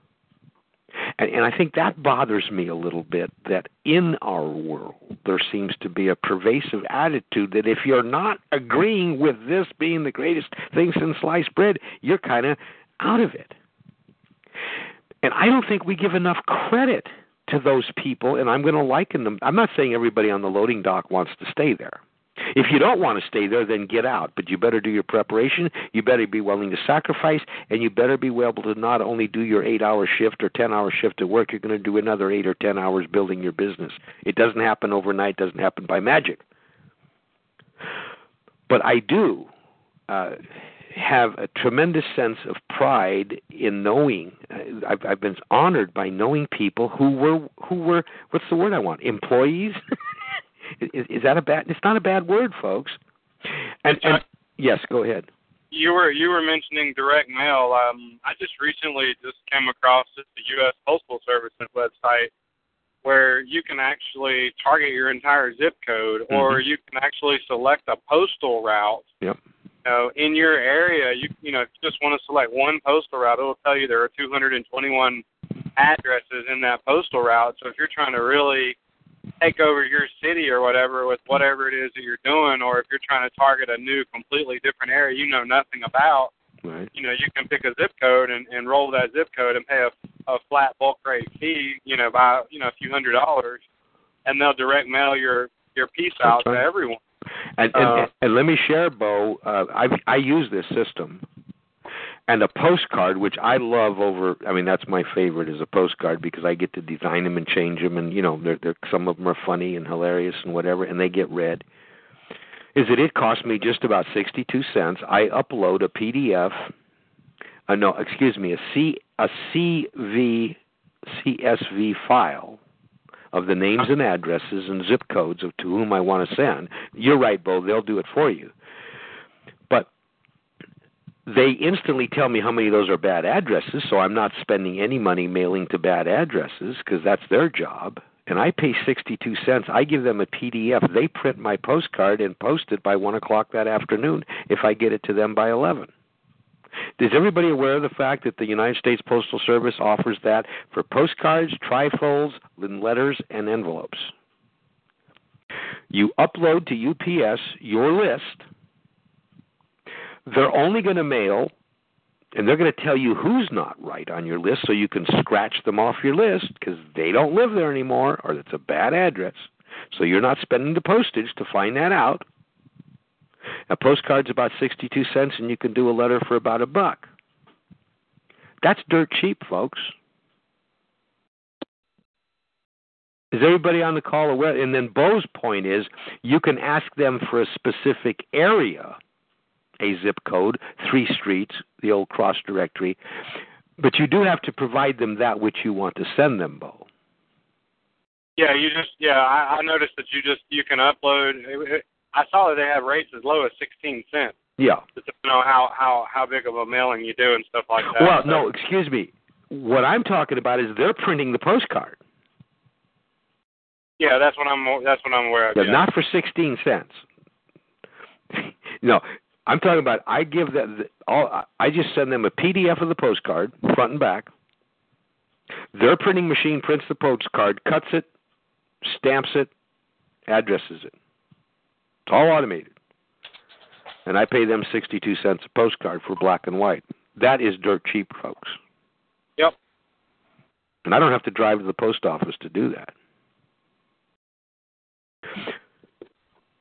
And, and I think that bothers me a little bit that in our world there seems to be a pervasive attitude that if you're not agreeing with this being the greatest thing since sliced bread, you're kind of out of it. And I don't think we give enough credit to those people, and I'm going to liken them. I'm not saying everybody on the loading dock wants to stay there. If you don't want to stay there, then get out. But you better do your preparation. You better be willing to sacrifice, and you better be able to not only do your eight-hour shift or ten-hour shift at work. You're going to do another eight or ten hours building your business. It doesn't happen overnight. Doesn't happen by magic. But I do uh, have a tremendous sense of pride in knowing. Uh, I've, I've been honored by knowing people who were who were what's the word I want employees. is, is that a bad? It's not a bad word, folks. And, and yes, go ahead. You were you were mentioning direct mail. Um, I just recently just came across the U.S. Postal Service website where you can actually target your entire zip code, mm-hmm. or you can actually select a postal route. Yep you know, in your area, you you know, if you just want to select one postal route, it'll tell you there are 221 addresses in that postal route. So if you're trying to really take over your city or whatever with whatever it is that you're doing, or if you're trying to target a new, completely different area you know nothing about, right. you know, you can pick a zip code and, and roll that zip code and pay a, a flat bulk rate fee, you know, by you know a few hundred dollars, and they'll direct mail your your piece out to everyone. And, and, uh, and let me share, Bo. Uh, I I use this system, and a postcard, which I love over. I mean, that's my favorite is a postcard because I get to design them and change them, and you know, they're, they're some of them are funny and hilarious and whatever, and they get read. Is that it cost me just about sixty-two cents? I upload a PDF. Uh, no, excuse me, a C a CV CSV file of the names and addresses and zip codes of to whom I want to send. You're right, Bo. They'll do it for you. They instantly tell me how many of those are bad addresses, so I'm not spending any money mailing to bad addresses because that's their job. And I pay 62 cents. I give them a PDF. They print my postcard and post it by 1 o'clock that afternoon if I get it to them by 11. Is everybody aware of the fact that the United States Postal Service offers that for postcards, trifolds, letters, and envelopes? You upload to UPS your list. They're only going to mail, and they're going to tell you who's not right on your list so you can scratch them off your list because they don't live there anymore or it's a bad address. So you're not spending the postage to find that out. A postcard's about 62 cents, and you can do a letter for about a buck. That's dirt cheap, folks. Is everybody on the call aware? And then Bo's point is you can ask them for a specific area, a zip code, three streets, the old cross directory, but you do have to provide them that which you want to send them, Bo. Yeah, you just yeah. I, I noticed that you just you can upload. I saw that they have rates as low as sixteen cents. Yeah. Just to know how how how big of a mailing you do and stuff like that. Well, so. no, excuse me. What I'm talking about is they're printing the postcard. Yeah, that's what I'm. That's what I'm aware of. Yeah, yeah. Not for sixteen cents. no, I'm talking about. I give them all. I just send them a PDF of the postcard, front and back. Their printing machine prints the postcard, cuts it, stamps it, addresses it. It's all automated. And I pay them 62 cents a postcard for black and white. That is dirt cheap, folks. Yep. And I don't have to drive to the post office to do that.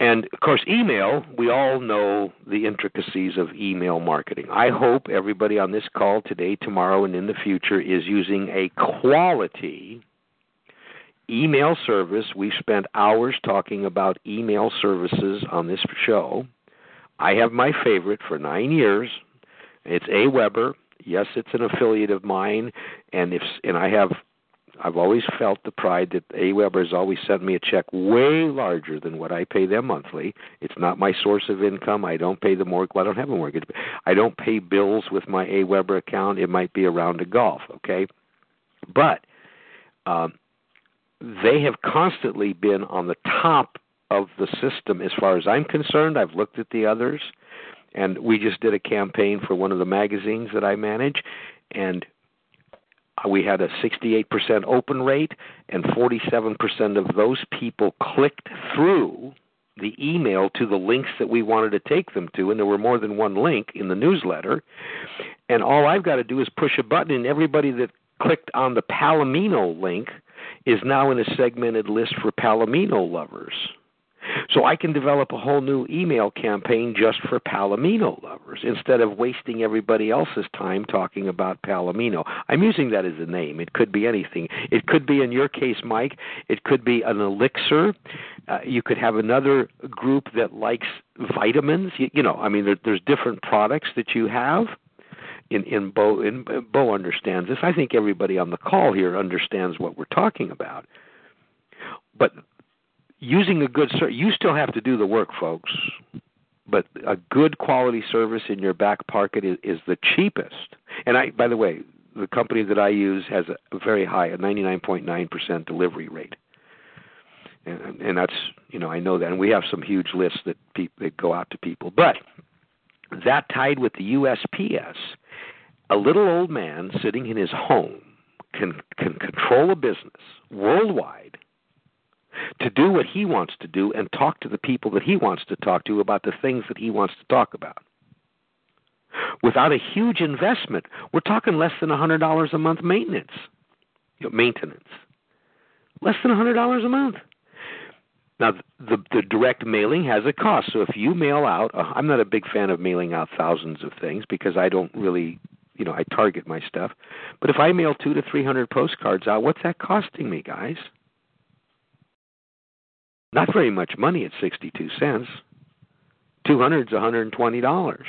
And of course, email, we all know the intricacies of email marketing. I hope everybody on this call today, tomorrow, and in the future is using a quality email service. We've spent hours talking about email services on this show. I have my favorite for nine years. It's AWeber. Yes, it's an affiliate of mine, and if and I have, I've always felt the pride that AWeber has always sent me a check way larger than what I pay them monthly. It's not my source of income. I don't pay the mortgage. Well, I don't have a mortgage. I don't pay bills with my AWeber account. It might be around a golf. Okay, but um, they have constantly been on the top of the system as far as I'm concerned. I've looked at the others, and we just did a campaign for one of the magazines that I manage, and we had a 68% open rate, and 47% of those people clicked through the email to the links that we wanted to take them to, and there were more than one link in the newsletter. And all I've got to do is push a button, and everybody that clicked on the Palomino link is now in a segmented list for Palomino lovers. So I can develop a whole new email campaign just for Palomino lovers instead of wasting everybody else's time talking about Palomino. I'm using that as a name. It could be anything. It could be, in your case, Mike, it could be an elixir. Uh, you could have another group that likes vitamins. You, you know, I mean, there, there's different products that you have. In, in Bo, in Bo understands this. I think everybody on the call here understands what we're talking about. But using a good service, you still have to do the work, folks. But a good quality service in your back pocket is, is the cheapest. And I, by the way, the company that I use has a very high, a 99.9% delivery rate. And, and that's, you know, I know that. And we have some huge lists that, pe- that go out to people. But that tied with the USPS, a little old man sitting in his home can can control a business worldwide to do what he wants to do and talk to the people that he wants to talk to about the things that he wants to talk about. Without a huge investment, we're talking less than $100 a month maintenance. You know, maintenance. Less than $100 a month. Now, the, the direct mailing has a cost. So if you mail out, uh, I'm not a big fan of mailing out thousands of things because I don't really, you know, I target my stuff. But if I mail two to three hundred postcards out, what's that costing me, guys? Not very much money at 62 cents. 200 is $120.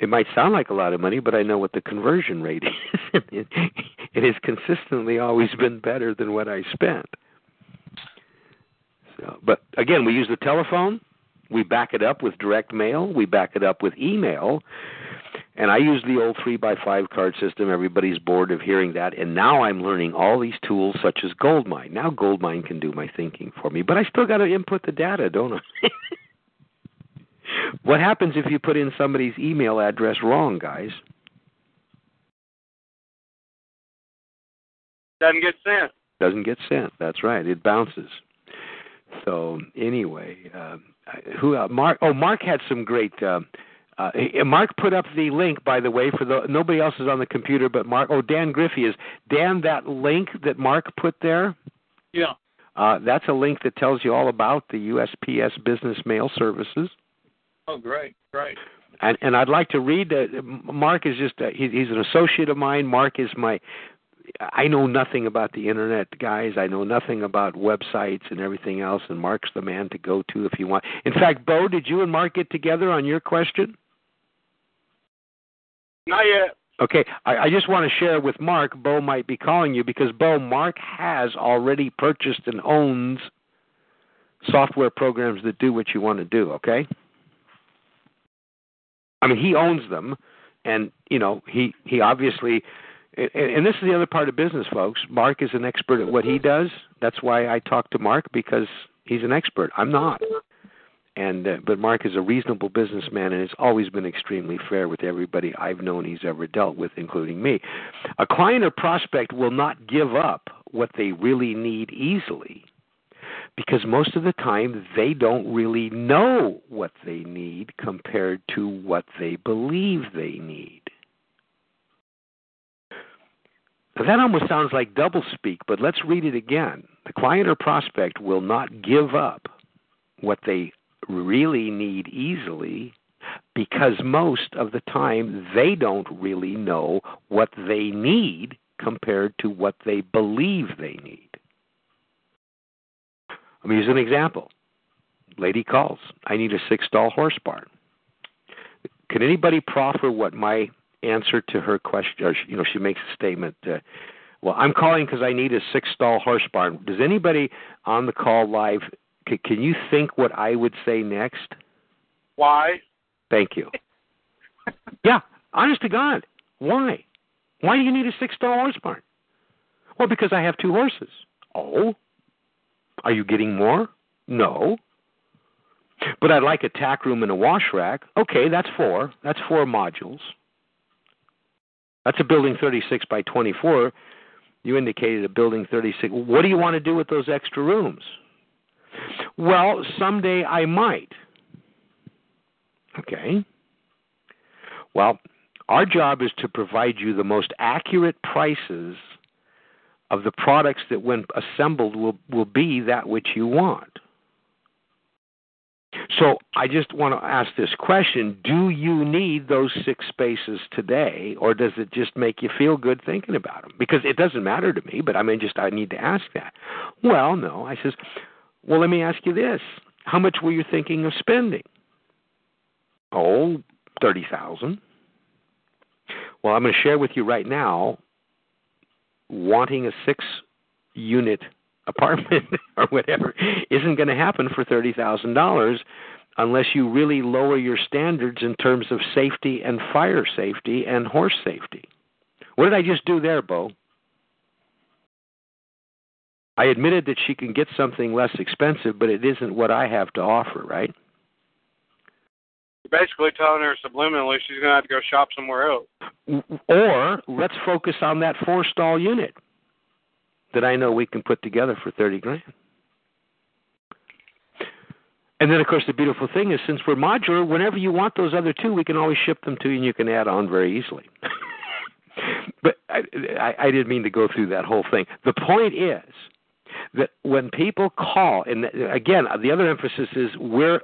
It might sound like a lot of money, but I know what the conversion rate is. it, has consistently always been better than what I spent. So, but again, we use the telephone. We back it up with direct mail. We back it up with email. And I use the old three by five card system. Everybody's bored of hearing that. And now I'm learning all these tools such as Goldmine. Now Goldmine can do my thinking for me, but I still got to input the data, don't I? what happens if you put in somebody's email address wrong, guys? Doesn't get sent. Doesn't get sent. That's right. It bounces. So anyway, uh, who uh, Mark? Oh, Mark had some great. Uh, uh, Mark put up the link, by the way, for the nobody else is on the computer but Mark. Oh, Dan Griffey is Dan. That link that Mark put there. Yeah. Uh, that's a link that tells you all about the USPS Business Mail Services. Oh, great, great. And and I'd like to read. Uh, Mark is just uh, he, he's an associate of mine. Mark is my. I know nothing about the internet, guys. I know nothing about websites and everything else. And Mark's the man to go to if you want. In fact, Bo, did you and Mark get together on your question? Not yet. Okay, I, I just want to share with Mark. Bo might be calling you because Bo, Mark has already purchased and owns software programs that do what you want to do. Okay. I mean, he owns them, and you know, he he obviously. And, and this is the other part of business, folks. Mark is an expert at what he does. That's why I talk to Mark because he's an expert. I'm not and uh, but Mark is a reasonable businessman and has always been extremely fair with everybody I've known he's ever dealt with, including me. A client or prospect will not give up what they really need easily because most of the time they don't really know what they need compared to what they believe they need. Now, that almost sounds like doublespeak, but let's read it again. The client or prospect will not give up what they really need easily because most of the time they don't really know what they need compared to what they believe they need. Let me use an example. Lady calls, I need a six stall horse barn. Can anybody proffer what my answer to her question, or, you know, she makes a statement, uh, well, I'm calling because I need a six stall horse barn. Does anybody on the call live C- can you think what I would say next? Why? Thank you. yeah, honest to God. Why? Why do you need a six stall horse barn? Well, because I have two horses. Oh. Are you getting more? No. But I'd like a tack room and a wash rack. Okay, that's four. That's four modules. That's a building 36 by 24. You indicated a building 36. What do you want to do with those extra rooms? Well, someday I might. Okay. Well, our job is to provide you the most accurate prices of the products that, when assembled, will, will be that which you want. So I just want to ask this question Do you need those six spaces today, or does it just make you feel good thinking about them? Because it doesn't matter to me, but I mean, just I need to ask that. Well, no. I says, Well, let me ask you this How much were you thinking of spending? Oh, 30000 Well, I'm going to share with you right now wanting a six unit apartment or whatever isn't going to happen for thirty thousand dollars unless you really lower your standards in terms of safety and fire safety and horse safety. What did I just do there, Bo? I admitted that she can get something less expensive, but it isn't what I have to offer, right? You're basically telling her subliminally she's going to have to go shop somewhere else. Or let's focus on that four stall unit that I know we can put together for 30 grand. And then, of course, the beautiful thing is since we're modular, whenever you want those other two, we can always ship them to you and you can add on very easily. but I, I, I didn't mean to go through that whole thing. The point is that when people call, and again, the other emphasis is we're,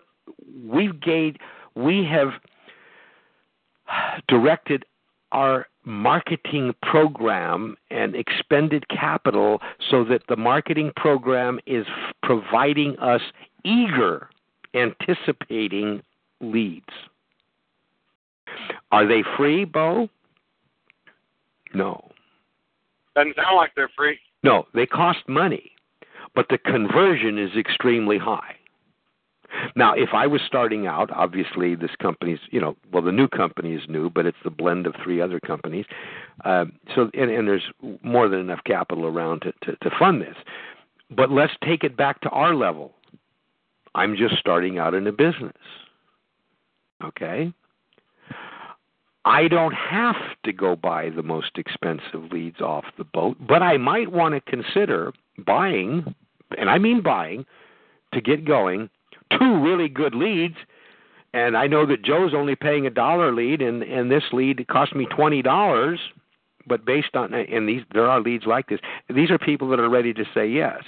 we've gained, we have directed our marketing program and expended capital so that the marketing program is providing us eager, anticipating leads. Are they free, Bo? No. Doesn't sound like they're free. No, they cost money, but the conversion is extremely high. Now, if I was starting out, obviously this company's, you know, well, the new company is new, but it's the blend of three other companies. Uh, so, and, and there's more than enough capital around to, to, to fund this. But let's take it back to our level. I'm just starting out in a business. Okay? I don't have to go buy the most expensive leads off the boat, but I might want to consider buying, and I mean buying, to get going. Two really good leads and I know that Joe's only paying a dollar lead and and this lead cost me twenty dollars but based on and these there are leads like this. These are people that are ready to say yes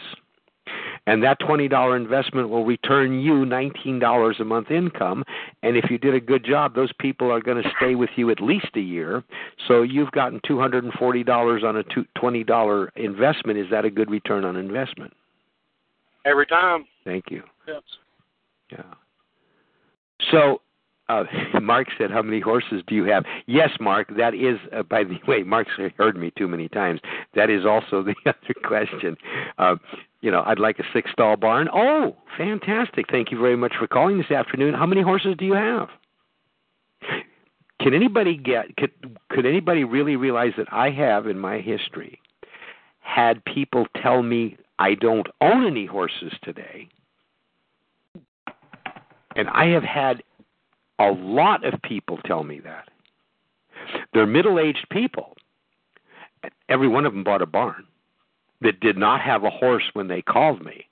and that twenty dollar investment will return you nineteen dollars a month income. And if you did a good job those people are going to stay with you at least a year. So you've gotten two hundred and forty dollars on a twenty dollar investment. Is that a good return on investment? Every time. Thank you. Yes. Yeah. So, uh, Mark said, "How many horses do you have?" Yes, Mark. That is, uh, by the way, Mark's heard me too many times. That is also the other question. Uh, you know, I'd like a six stall barn. Oh, fantastic! Thank you very much for calling this afternoon. How many horses do you have? Can anybody get? Could could anybody really realize that I have in my history had people tell me I don't own any horses today? And I have had a lot of people tell me that. They're middle aged people. Every one of them bought a barn that did not have a horse when they called me.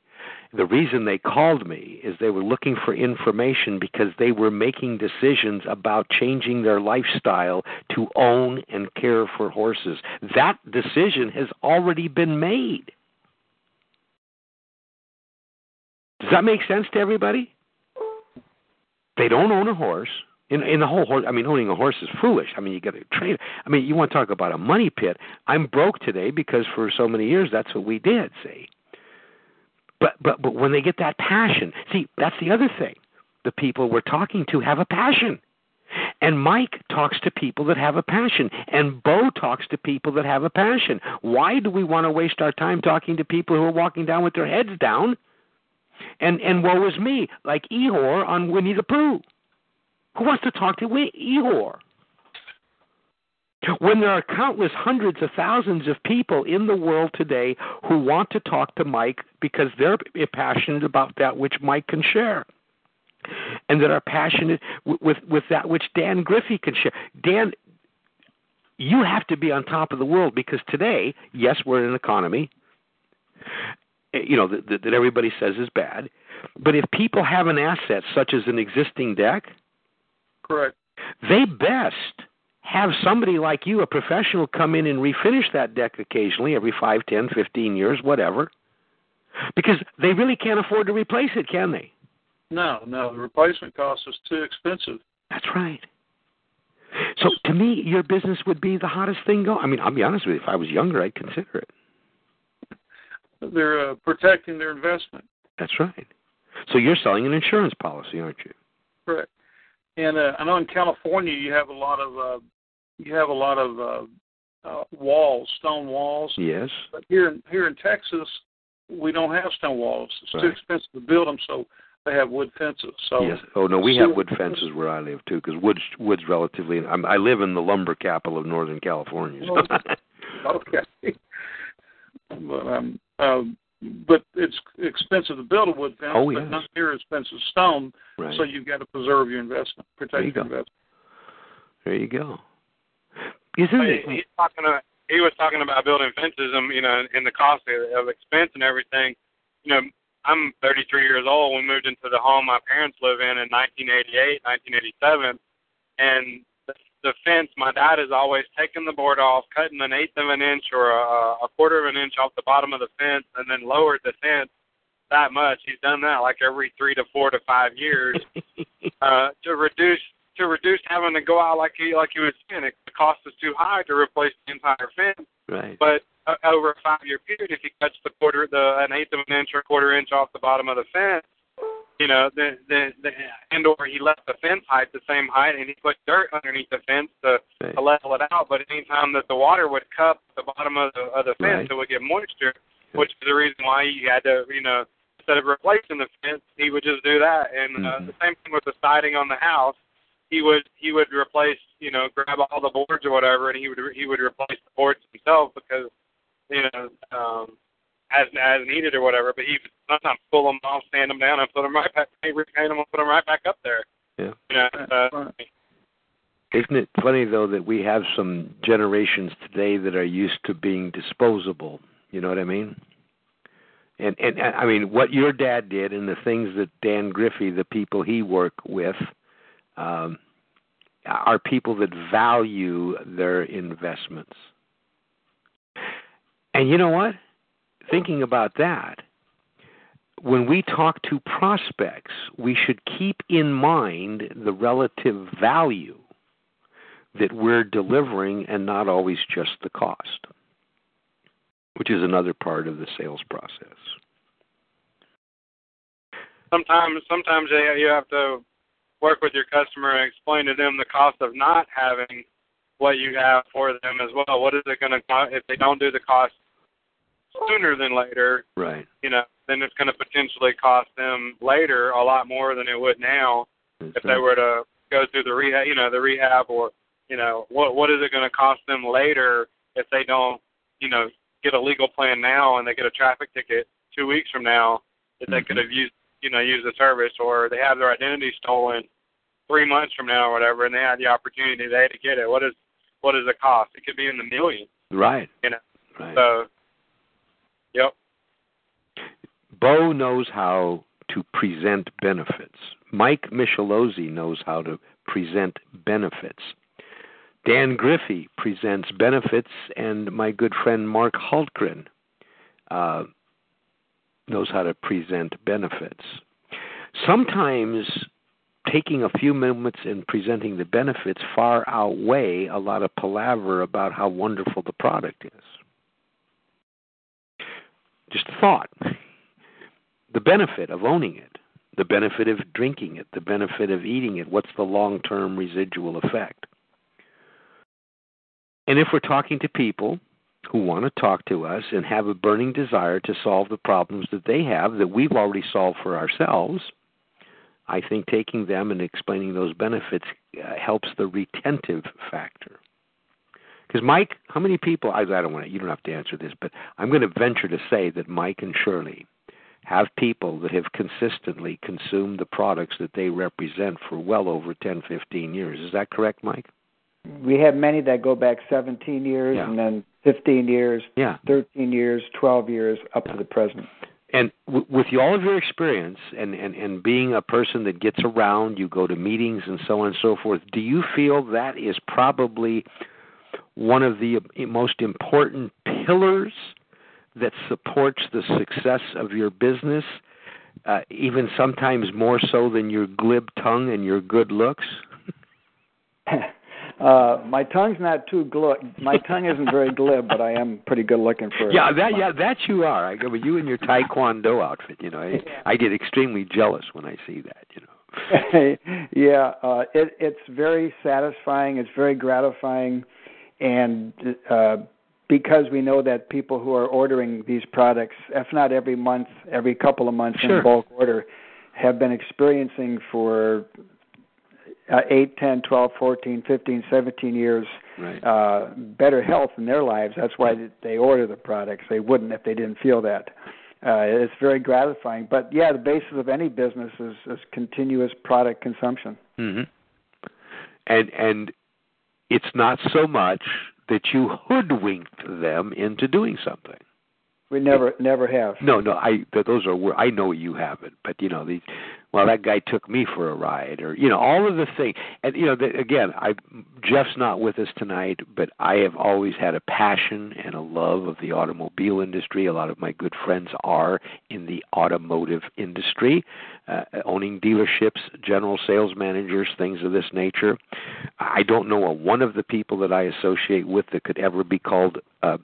The reason they called me is they were looking for information because they were making decisions about changing their lifestyle to own and care for horses. That decision has already been made. Does that make sense to everybody? They don't own a horse. In in the whole horse, I mean, owning a horse is foolish. I mean, you got to train. I mean, you want to talk about a money pit? I'm broke today because for so many years that's what we did. See, but but but when they get that passion, see, that's the other thing. The people we're talking to have a passion. And Mike talks to people that have a passion, and Bo talks to people that have a passion. Why do we want to waste our time talking to people who are walking down with their heads down and and woe is me, like Eeyore on Winnie the Pooh. Who wants to talk to Eeyore? When there are countless hundreds of thousands of people in the world today who want to talk to Mike because they're passionate about that which Mike can share, and that are passionate with with, with that which Dan Griffey can share. Dan, you have to be on top of the world because today, yes, we're in an economy, Eh, you know, that, that everybody says is bad. But if people have an asset such as an existing deck, correct, they best have somebody like you, a professional, come in and refinish that deck occasionally, every five, ten, fifteen years, whatever, because they really can't afford to replace it, can they? No, no, the replacement cost is too expensive. That's right. So to me, your business would be the hottest thing going. I mean, I'll be honest with you. If I was younger, I'd consider it. They're uh, protecting their investment. That's right. So you're selling an insurance policy, aren't you? Correct. And uh, I know in California you have a lot of uh, you have a lot of uh, uh, walls, stone walls. Yes. But here in here in Texas, we don't have stone walls. It's right. too expensive to build them, so they have wood fences. So yes. Oh no, we have wood fences where I live too, because wood's wood's relatively. I'm, I live in the lumber capital of Northern California. So. okay. but um, uh, but it's expensive to build a wood fence, oh, but not near as expensive stone. Right. So you've got to preserve your investment, protect There you your go. investment. There you go. Isn't He, it? he's talking about, he was talking about building fences, and you know, and the cost of, of expense and everything. You know, I'm 33 years old. We moved into the home my parents live in in 1988, 1987, and the, fence. My dad has always taken the board off, cutting an eighth of an inch or a, a quarter of an inch off the bottom of the fence, and then lowered the fence that much. He's done that like every three to four to five years uh, to reduce to reduce having to go out like he like he was saying. It, the cost is too high to replace the entire fence. right. But uh, over a five year period, if he cuts the quarter, the an eighth of an inch or a quarter inch off the bottom of the fence, you know, then then the, and or he left the fence height the same height, and he put dirt underneath the fence to, Right. to level it out. But anytime that the water would cup the bottom of the of the fence, Right. it would get moisture, which is the reason why he had to, you know, instead of replacing the fence, he would just do that. And uh, Mhm. the same thing with the siding on the house. He would he would replace, you know, grab all the boards or whatever, and he would he would replace the boards himself because you know, um, as as needed or whatever. But he would sometimes pull them off, stand them down, and put them right back, repaint them, and put them right back up there. Yeah. You know, uh, Right. Isn't it funny though that we have some generations today that are used to being disposable? You know what I mean? And and and, I mean what your dad did and the things that Dan Griffey, the people he worked with, um, are people that value their investments. And you know what? Thinking about that, when we talk to prospects, we should keep in mind the relative value that we're delivering and not always just the cost, which is another part of the sales process. sometimes sometimes you have to work with your customer and explain to them the cost of not having what you have for them as well. What is it going to cost if they don't do the cost sooner than later? Right. You know, then it's going to potentially cost them later a lot more than it would now That's if they were to go through the rehab, you know, the rehab or you know, what what is it going to cost them later if they don't, you know, get a legal plan now and they get a traffic ticket two weeks from now that they Mhm. could have used, you know, used the service or they have their identity stolen three months from now or whatever and they had the opportunity today to get it. What is what is the cost? It could be in the millions, Right. you know. Right. So, yep. Bo knows how to present benefits. Mike Michelozzi knows how to present benefits. Dan Griffey presents benefits, and my good friend Mark Hultgren uh, knows how to present benefits. Sometimes taking a few moments and presenting the benefits far outweigh a lot of palaver about how wonderful the product is. Just a thought. The benefit of owning it, the benefit of drinking it, the benefit of eating it, what's the long term residual effect? And if we're talking to people who want to talk to us and have a burning desire to solve the problems that they have that we've already solved for ourselves, I think taking them and explaining those benefits uh, helps the retentive factor. Because Mike, how many people? I, I don't want to. You don't have to answer this, but I'm going to venture to say that Mike and Shirley have people that have consistently consumed the products that they represent for well over 10, 15 years. Is that correct, Mike? we have many that go back 17 years Yeah. and then 15 years, Yeah. 13 years, 12 years, up to the present. And w- with all of your experience and, and, and being a person that gets around, you go to meetings and so on and so forth, do you feel that is probably one of the most important pillars that supports the success of your business, uh, even sometimes more so than your glib tongue and your good looks? uh, my tongue's not too glib. My tongue isn't very glib, but I am pretty good looking for. Yeah, that yeah, that you are. I go with you in your taekwondo outfit. You know, I, I get extremely jealous when I see that. You know. yeah, uh, it, it's very satisfying. It's very gratifying, and uh, because we know that people who are ordering these products, if not every month, every couple of months Sure. in bulk order, have been experiencing for uh, 8, 10, 12, 14, 15, 17 years Right. uh, better health in their lives. That's why they order the products. They wouldn't if they didn't feel that. Uh, it's very gratifying. But yeah, the basis of any business is, is continuous product consumption. hmm And and it's not so much that you hoodwinked them into doing something. We never never have. No, no, I th- those are I know you haven't, but you know the well that guy took me for a ride or you know all of the things and you know the, again I Jeff's not with us tonight, but I have always had a passion and a love of the automobile industry. A lot of my good friends are in the automotive industry, uh, owning dealerships, general sales managers, things of this nature. I don't know a one of the people that I associate with that could ever be called uh,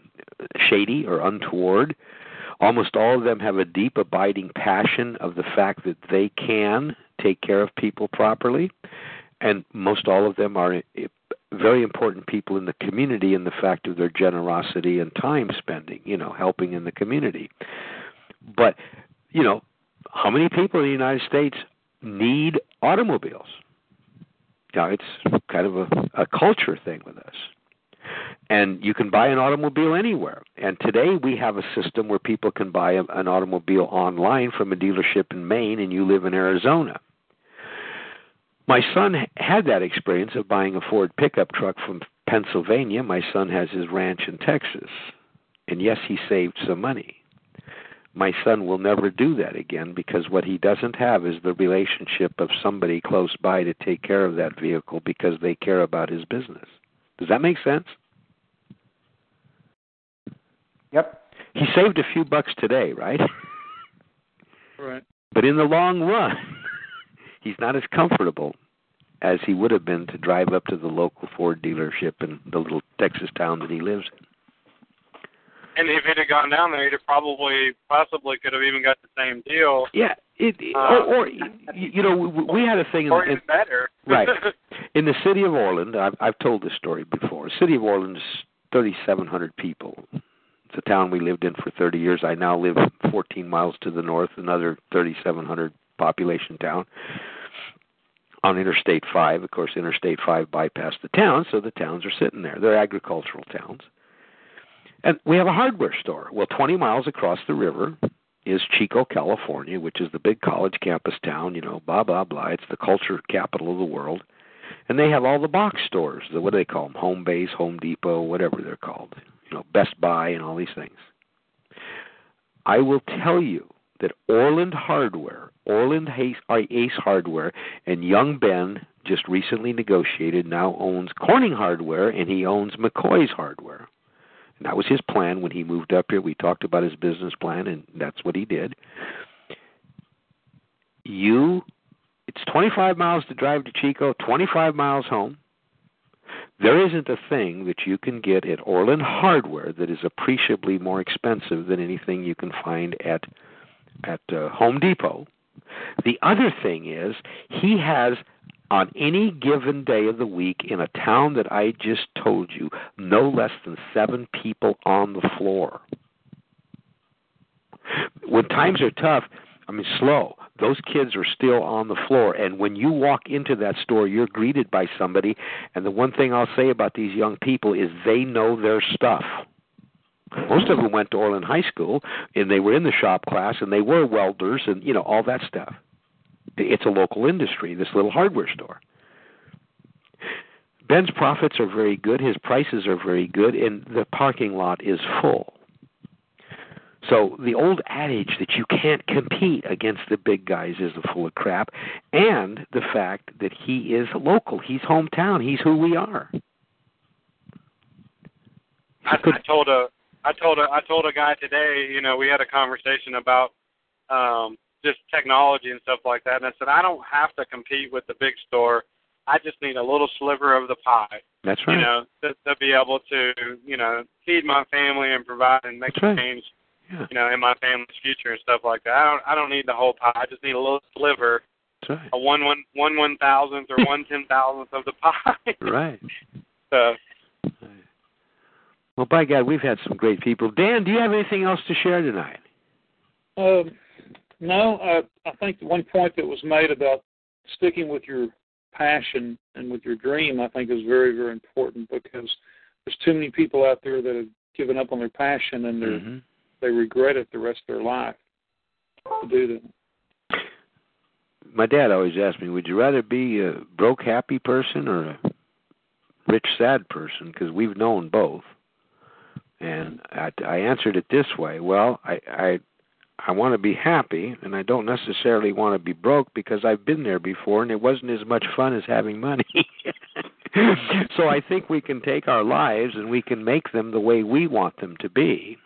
shady or untoward. Almost all of them have a deep, abiding passion of the fact that they can take care of people properly, and most all of them are eh, very important people in the community in the fact of their generosity and time spending, you know, helping in the community. But, you know, how many people in the United States need automobiles? Now, it's kind of a, a culture thing with us and you can buy an automobile anywhere. And today we have a system where people can buy a, an automobile online from a dealership in Maine, and you live in Arizona. My son had that experience of buying a Ford pickup truck from Pennsylvania. My son has his ranch in Texas. And yes, he saved some money. My son will never do that again because what he doesn't have is the relationship of somebody close by to take care of that vehicle because they care about his business. Does that make sense? Yep. He saved a few bucks today, right? Right. But in the long run, he's not as comfortable as he would have been to drive up to the local Ford dealership in the little Texas town that he lives in. And if it had gone down there, he'd have probably, possibly, could have even got the same deal, Yeah, it, Uh, or, or you, know, we, we had a thing in, or in even better. Right. in the city of Orland. I've, I've told this story before. The city of Orland is 3,700 people. A town we lived in for 30 years. I now live 14 miles to the north, another 3,700 population town on Interstate 5. Of course, Interstate 5 bypassed the town, so the towns are sitting there. They're agricultural towns. And we have a hardware store. Well, 20 miles across the river is Chico, California, which is the big college campus town, you know, blah, blah, blah. It's the culture capital of the world. And they have all the box stores. The, what do they call them? Home Base, Home Depot, whatever they're called. You know, Best Buy and all these things. I will tell you that Orland Hardware, Orland Ace, uh, Ace Hardware, and young Ben just recently negotiated, now owns Corning Hardware, and he owns McCoy's Hardware. And that was his plan when he moved up here. We talked about his business plan, and that's what he did. You, it's 25 miles to drive to Chico, 25 miles home. There isn't a thing that you can get at Orland Hardware that is appreciably more expensive than anything you can find at at uh, Home Depot. The other thing is he has on any given day of the week in a town that I just told you, no less than seven people on the floor. When times are tough, I mean slow, those kids are still on the floor and when you walk into that store you're greeted by somebody and the one thing I'll say about these young people is they know their stuff. Most of them went to Orland High School and they were in the shop class and they were welders and you know all that stuff. It's a local industry, this little hardware store. Ben's profits are very good, his prices are very good, and the parking lot is full. So the old adage that you can't compete against the big guys is a full of crap, and the fact that he is local, he's hometown, he's who we are. I, I told a I told a I told a guy today, you know, we had a conversation about um just technology and stuff like that and I said I don't have to compete with the big store. I just need a little sliver of the pie. That's right. You know, to, to be able to, you know, feed my family and provide and make That's right. change, Yeah. you know, in my family's future and stuff like that. I don't I don't need the whole pie. I just need a little sliver, That's right. a one one one one thousandth or one ten thousandth of the pie. Right. so Well, by God, we've had some great people. Dan, do you have anything else to share tonight? Um, no, I, I think the one point that was made about sticking with your passion and with your dream, I think is very, very important because there's too many people out there that have given up on their passion and they're, Mhm. They regret it the rest of their life to do that. My dad always asked me, "Would you rather be a broke happy person or a rich sad person?" Because we've known both. And I, I answered it this way: Well, I I I want to be happy, and I don't necessarily want to be broke because I've been there before, and it wasn't as much fun as having money. so I think we can take our lives and we can make them the way we want them to be.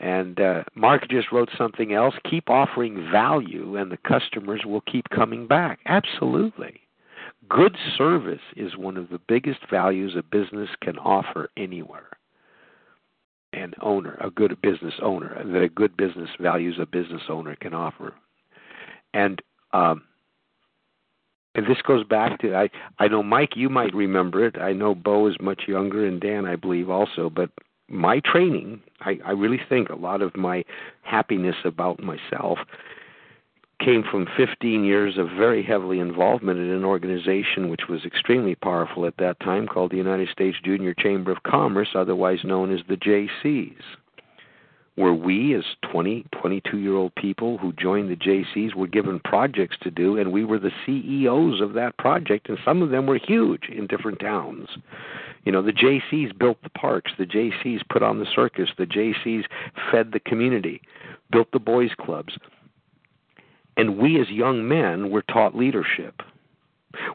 And uh, Mark just wrote something else. Keep offering value, and the customers will keep coming back. Absolutely. Good service is one of the biggest values a business can offer anywhere. An owner, a good business owner, that a good business values a business owner can offer. And um, and this goes back to I I know Mike you might remember it. I know Bo is much younger and Dan I believe also, but my training, I, I really think a lot of my happiness about myself came from 15 years of very heavily involvement in an organization which was extremely powerful at that time called the United States Junior Chamber of Commerce, otherwise known as the JCs, where we, as 20, 22 year old people who joined the JCs, were given projects to do, and we were the CEOs of that project, and some of them were huge in different towns. You know, the JCs built the parks, the JCs put on the circus, the JCs fed the community, built the boys' clubs. And we as young men were taught leadership.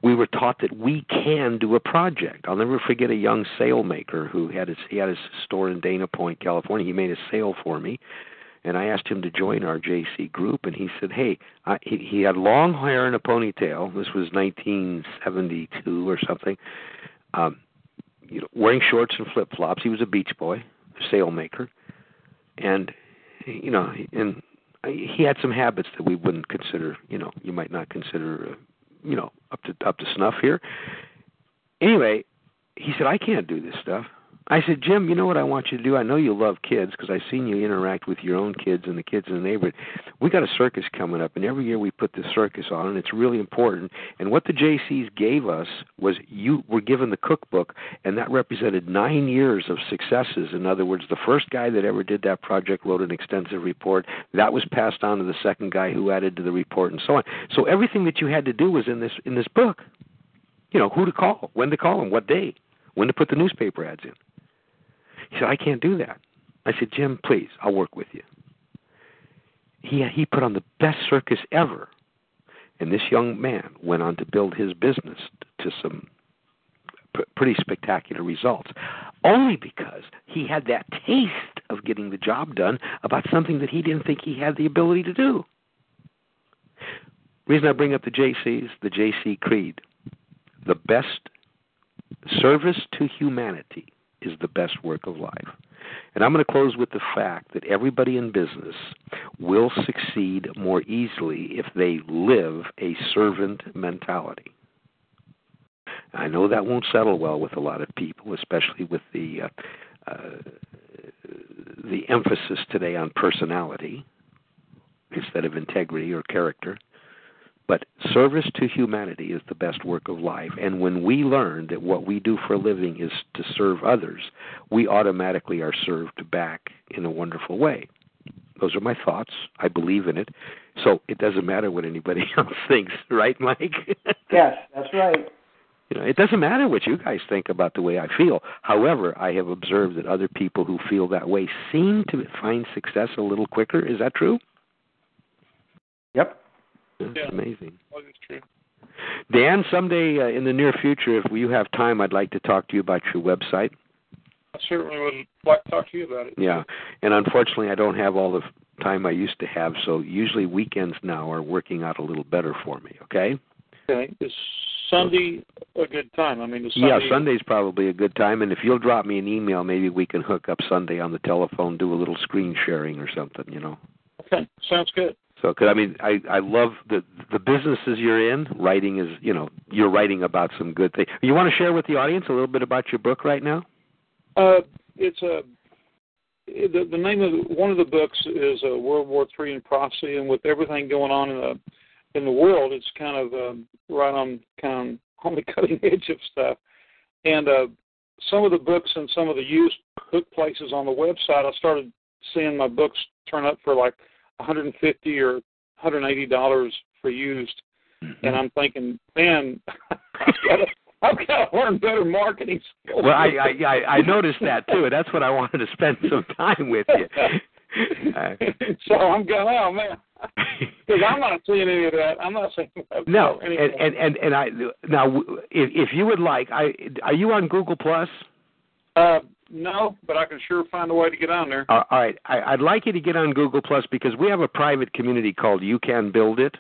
We were taught that we can do a project. I'll never forget a young sail maker who had his he had his store in Dana Point, California. He made a sail for me, and I asked him to join our JC group, and he said, "Hey, I, he, he had long hair and a ponytail. This was 1972 or something. Um, you know, wearing shorts and flip flops. He was a beach boy, a sail maker, and you know, and he had some habits that we wouldn't consider. You know, you might not consider, uh, you know, up to up to snuff here. Anyway, he said, "I can't do this stuff." I said, Jim, you know what I want you to do? I know you love kids because I've seen you interact with your own kids and the kids in the neighborhood. We got a circus coming up, and every year we put this circus on, and it's really important. And what the JCs gave us was you were given the cookbook, and that represented nine years of successes. In other words, the first guy that ever did that project wrote an extensive report. That was passed on to the second guy who added to the report, and so on. So everything that you had to do was in this in this book. You know, who to call, when to call them, what day, when to put the newspaper ads in. He said, I can't do that. I said, Jim, please, I'll work with you. He he put on the best circus ever. And this young man went on to build his business to some pretty spectacular results, only because he had that taste of getting the job done about something that he didn't think he had the ability to do. Reason I bring up the JCs, the JC Creed, the best service to humanity is the best work of life. And I'm going to close with the fact that everybody in business will succeed more easily if they live a servant mentality. I know that won't settle well with a lot of people, especially with the uh, uh, the emphasis today on personality instead of integrity or character. But service to humanity is the best work of life. And when we learn that what we do for a living is to serve others, we automatically are served back in a wonderful way. Those are my thoughts. I believe in it. So it doesn't matter what anybody else thinks, right, Mike? yes, that's right. You know, it doesn't matter what you guys think about the way I feel. However, I have observed that other people who feel that way seem to find success a little quicker. Is that true? That's Yeah. amazing. That is true. Dan, someday uh, in the near future, if you have time, I'd like to talk to you about your website. I certainly would like to talk to you about it. Yeah, and unfortunately, I don't have all the time I used to have. So usually weekends now are working out a little better for me. Okay. Okay. Is Sunday a good time? I mean, is Yeah, Sunday's probably a good time, and if you'll drop me an email, maybe we can hook up Sunday on the telephone, do a little screen sharing or something. You know. Okay, sounds good. So, cause I mean, I I love the the businesses you're in. Writing is, you know, you're writing about some good things. You want to share with the audience a little bit about your book right now? Uh, it's a the, the name of one of the books is uh, World War Three and Prophecy, and with everything going on in the in the world, it's kind of um, right on kind of on the cutting edge of stuff. And uh, some of the books and some of the used book places on the website, I started seeing my books turn up for like 150 or 180 dollars for used, and I'm thinking, man, I've got to, I've got to learn better marketing skills. Well, I I I, I noticed that too, that's what I wanted to spend some time with you. Uh, so I'm going, oh man, because I'm not seeing any of that. I'm not seeing that. no, and and and and I now if if you would like, I are you on Google Plus? Uh, no, but I can sure find a way to get on there. Uh, all right, I, I'd like you to get on Google Plus because we have a private community called You Can Build It.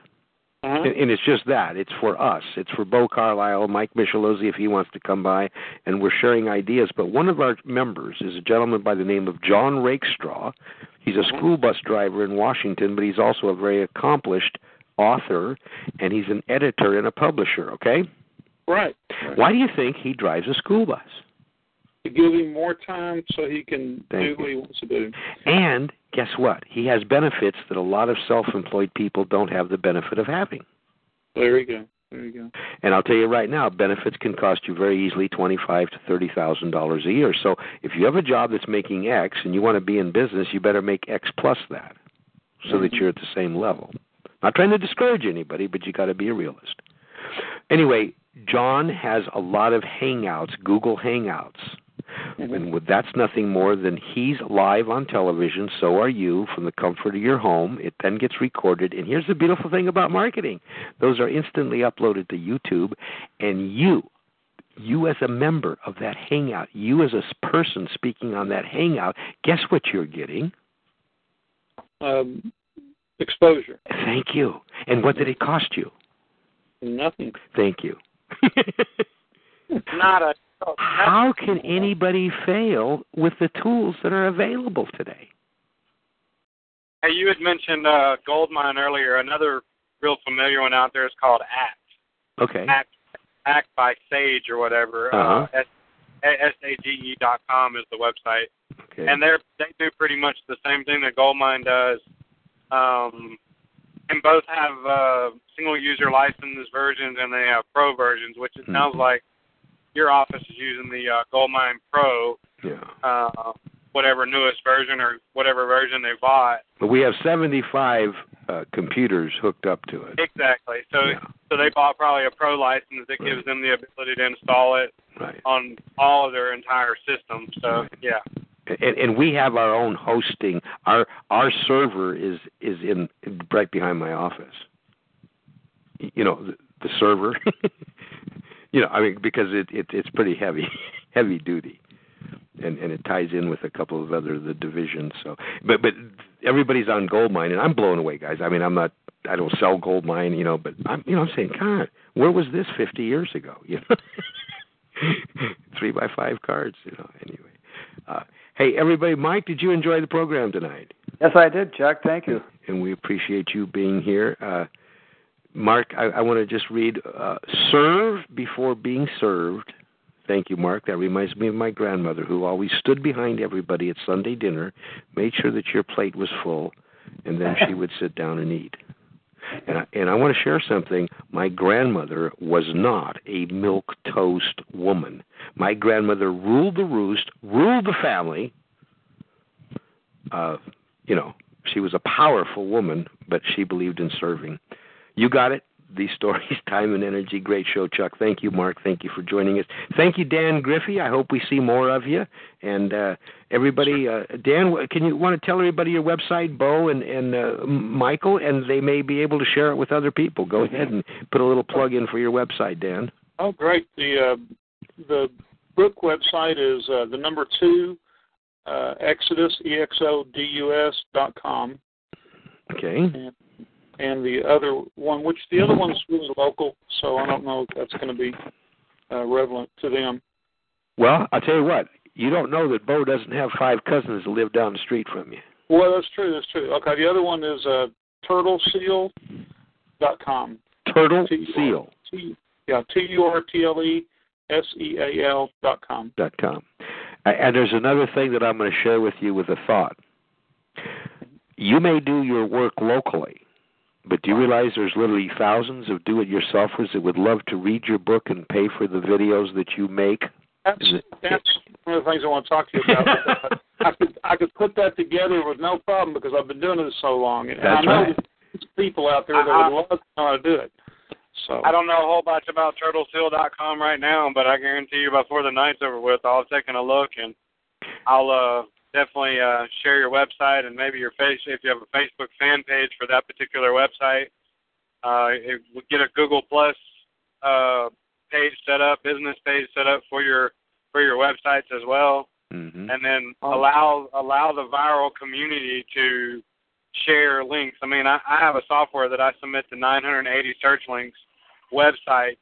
Uh-huh. And, and it's just that. It's for us. It's for Bo Carlisle, Mike Michelozzi if he wants to come by, and we're sharing ideas. But one of our members is a gentleman by the name of John Rakestraw. He's a school bus driver in Washington, but he's also a very accomplished author, and he's an editor and a publisher. Okay, Right. why do you think he drives a school bus? To give him more time so he can Thank do you. what he wants to do. And guess what? He has benefits that a lot of self-employed people don't have the benefit of having. There you go. There you go. And I'll tell you right now, benefits can cost you very easily twenty-five to thirty thousand dollars a year. So if you have a job that's making X and you want to be in business, you better make X plus that, so that mm-hmm. you're at the same level. Not trying to discourage anybody, but you got to be a realist. Anyway, John has a lot of Hangouts, Google Hangouts. And that's nothing more than he's live on television, so are you, from the comfort of your home. It then gets recorded. And here's the beautiful thing about marketing those are instantly uploaded to YouTube, and you, you as a member of that Hangout, you as a person speaking on that Hangout, guess what you're getting? Um, exposure. Thank you. And what did it cost you? Nothing. Thank you. Not a. How can anybody fail with the tools that are available today? Hey, you had mentioned uh, Goldmine earlier. Another real familiar one out there is called Act. Okay. Act, Act by Sage or whatever. Uh-huh. Uh, S A G E dot com is the website, Okay. and they're they do pretty much the same thing that Goldmine does. Um, and both have uh, single user license versions and they have pro versions, which it sounds Mhm. like your office is using the uh, Goldmine Pro, yeah. uh, whatever newest version or whatever version they bought. But we have 75 uh, computers hooked up to it. Exactly. So Yeah. so they bought probably a pro license that gives them the ability to install it Right. on all of their entire system. So Right. yeah. And, and we have our own hosting. Our our server is is in right behind my office. You know the, the server. you know, I mean because it, it it's pretty heavy, heavy duty, and and it ties in with a couple of other the divisions. So, but but everybody's on Goldmine, and I'm blown away, guys. I mean, I'm not. I don't sell Goldmine, you know, but I'm you know I'm saying, God, where was this 50 years ago? You know, three by five cards. You know, anyway. Uh, hey, everybody, Mike, did you enjoy the program tonight? Yes, I did, Chuck. Thank you. And we appreciate you being here. Uh, Mark, I, I want to just read uh, Serve before being served. Thank you, Mark. That reminds me of my grandmother who always stood behind everybody at Sunday dinner, made sure that your plate was full, and then she would sit down and eat. And I, and I want to share something. My grandmother was not a milk toast woman. My grandmother ruled the roost, ruled the family. Uh, you know, she was a powerful woman, but she believed in serving. You got it. these stories, time and energy. Great show, Chuck. Thank you, Mark. Thank you for joining us. Thank you, Dan Griffey. I hope we see more of you. And uh, everybody, uh, Dan, can you want to tell everybody your website, Bo and and uh, Michael, and they may be able to share it with other people. Go ahead and put a little plug in for your website, Dan. Oh, great. The uh, the book website is uh, the number two uh, Exodus E X O D U S dot com. Okay. And, and the other one, which the other one's really local, so I don't know if that's going to be uh, relevant to them. Well, I'll tell you what. You don't know that Bo doesn't have five cousins that live down the street from you. Well, that's true. That's true. Okay. The other one is uh, turtleseal.com. Turtle T- Seal. T- yeah, T U R T L E S E A L dot com. Dot com. And there's another thing that I'm going to share with you with a thought. You may do your work locally, but do you realize there's literally thousands of do-it-yourselfers that would love to read your book and pay for the videos that you make? That's that's one of the things I want to talk to you about. I could I could put that together with no problem because I've been doing this so long, and That's I know right. there's people out there that Uh-uh. would love to know how to do it. So I don't know a whole bunch about turtleseal.com right now, but I guarantee you before the night's over with, I'll have taken a look and I'll uh, definitely uh, share your website and maybe your face if you have a Facebook fan page for that particular website. Uh, it, get a Google Plus uh, page set up, business page set up for your for your websites as well, Mm-hmm. and then allow allow the viral community to share links. I mean, I, I have a software that I submit to 980 search links websites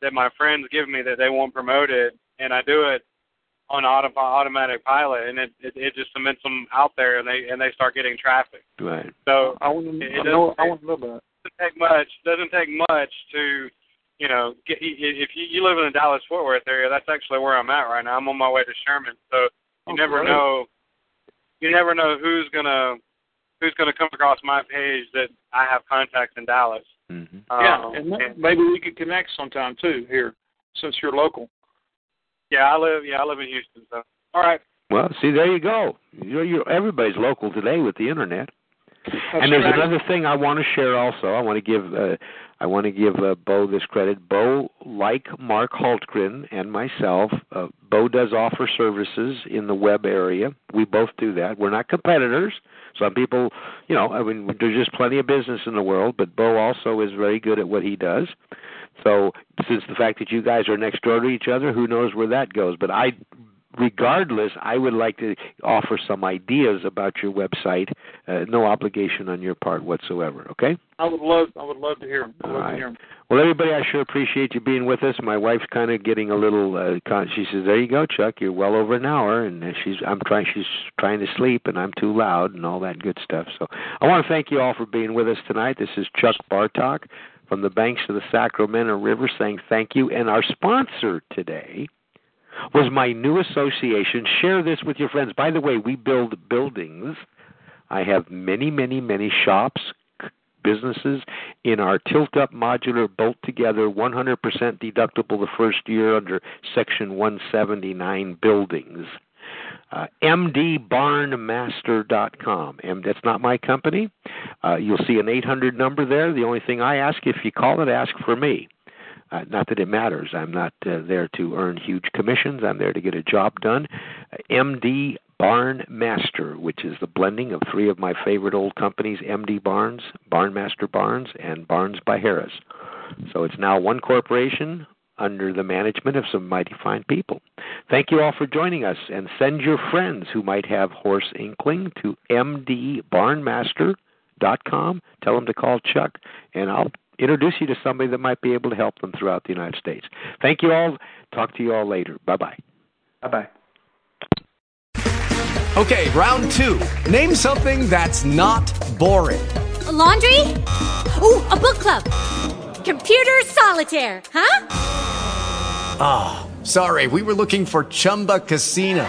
that my friends give me that they want promoted, and I do it on auto, automatic pilot, and it, it it just submits them out there, and they and they start getting traffic. Right. So I want to it I know doesn't I want to know about it. doesn't take much. Doesn't take much to, you know, get, if you, you live in the Dallas Fort Worth area, that's actually where I'm at right now. I'm on my way to Sherman, so you Oh, never great. know. You never know who's gonna who's gonna come across my page that I have contacts in Dallas. Mm-hmm. Yeah, Um, and ma- and- maybe we could connect sometime too here, since you're local. Yeah, I live. Yeah, I live in Houston. So all right. Well, see, there you go. You're, you're, everybody's local today with the internet. and there's right. another thing I want to share also. I want to give uh, I want to give uh, Bo this credit. Bo, like Mark Hultgren and myself, uh, Bo does offer services in the web area. We both do that. We're not competitors. Some people, you know, I mean, there's just plenty of business in the world, but Bo also is very good at what he does. So, since the fact that you guys are next door to each other, who knows where that goes? But I regardless, I would like to offer some ideas about your website. Uh, no obligation on your part whatsoever. Okay. I would love I would love to hear. I'd love right. to hear. Well, everybody, I sure appreciate you being with us. My wife's kind of getting a little. Uh, con- she says, "There you go, Chuck. You're well over an hour," and she's. I'm trying. She's trying to sleep, and I'm too loud, and all that good stuff. So, I want to thank you all for being with us tonight. This is Chuck Bartok from the banks of the Sacramento River, saying thank you. And our sponsor today was my new association. Share this with your friends. By the way, we build buildings. I have many, many, many shops, businesses in our tilt up modular bolt together 100% deductible the first year under section 179 buildings. Uh, mdbarnmaster.com. And that's not my company. Uh, you'll see an 800 number there. The only thing I ask, if you call it, ask for me. Uh, not that it matters. I'm not uh, there to earn huge commissions. I'm there to get a job done. Uh, MD Barn Master, which is the blending of three of my favorite old companies MD Barns, Barnmaster Barns, and Barns by Harris. So it's now one corporation under the management of some mighty fine people. Thank you all for joining us, and send your friends who might have horse inkling to mdbarnmaster.com. Tell them to call Chuck, and I'll introduce you to somebody that might be able to help them throughout the United States. Thank you all. Talk to you all later. Bye bye. Bye bye. Okay, round two. Name something that's not boring. A laundry? Ooh, a book club. Computer solitaire, huh? Ah, sorry, we were looking for Chumba Casino.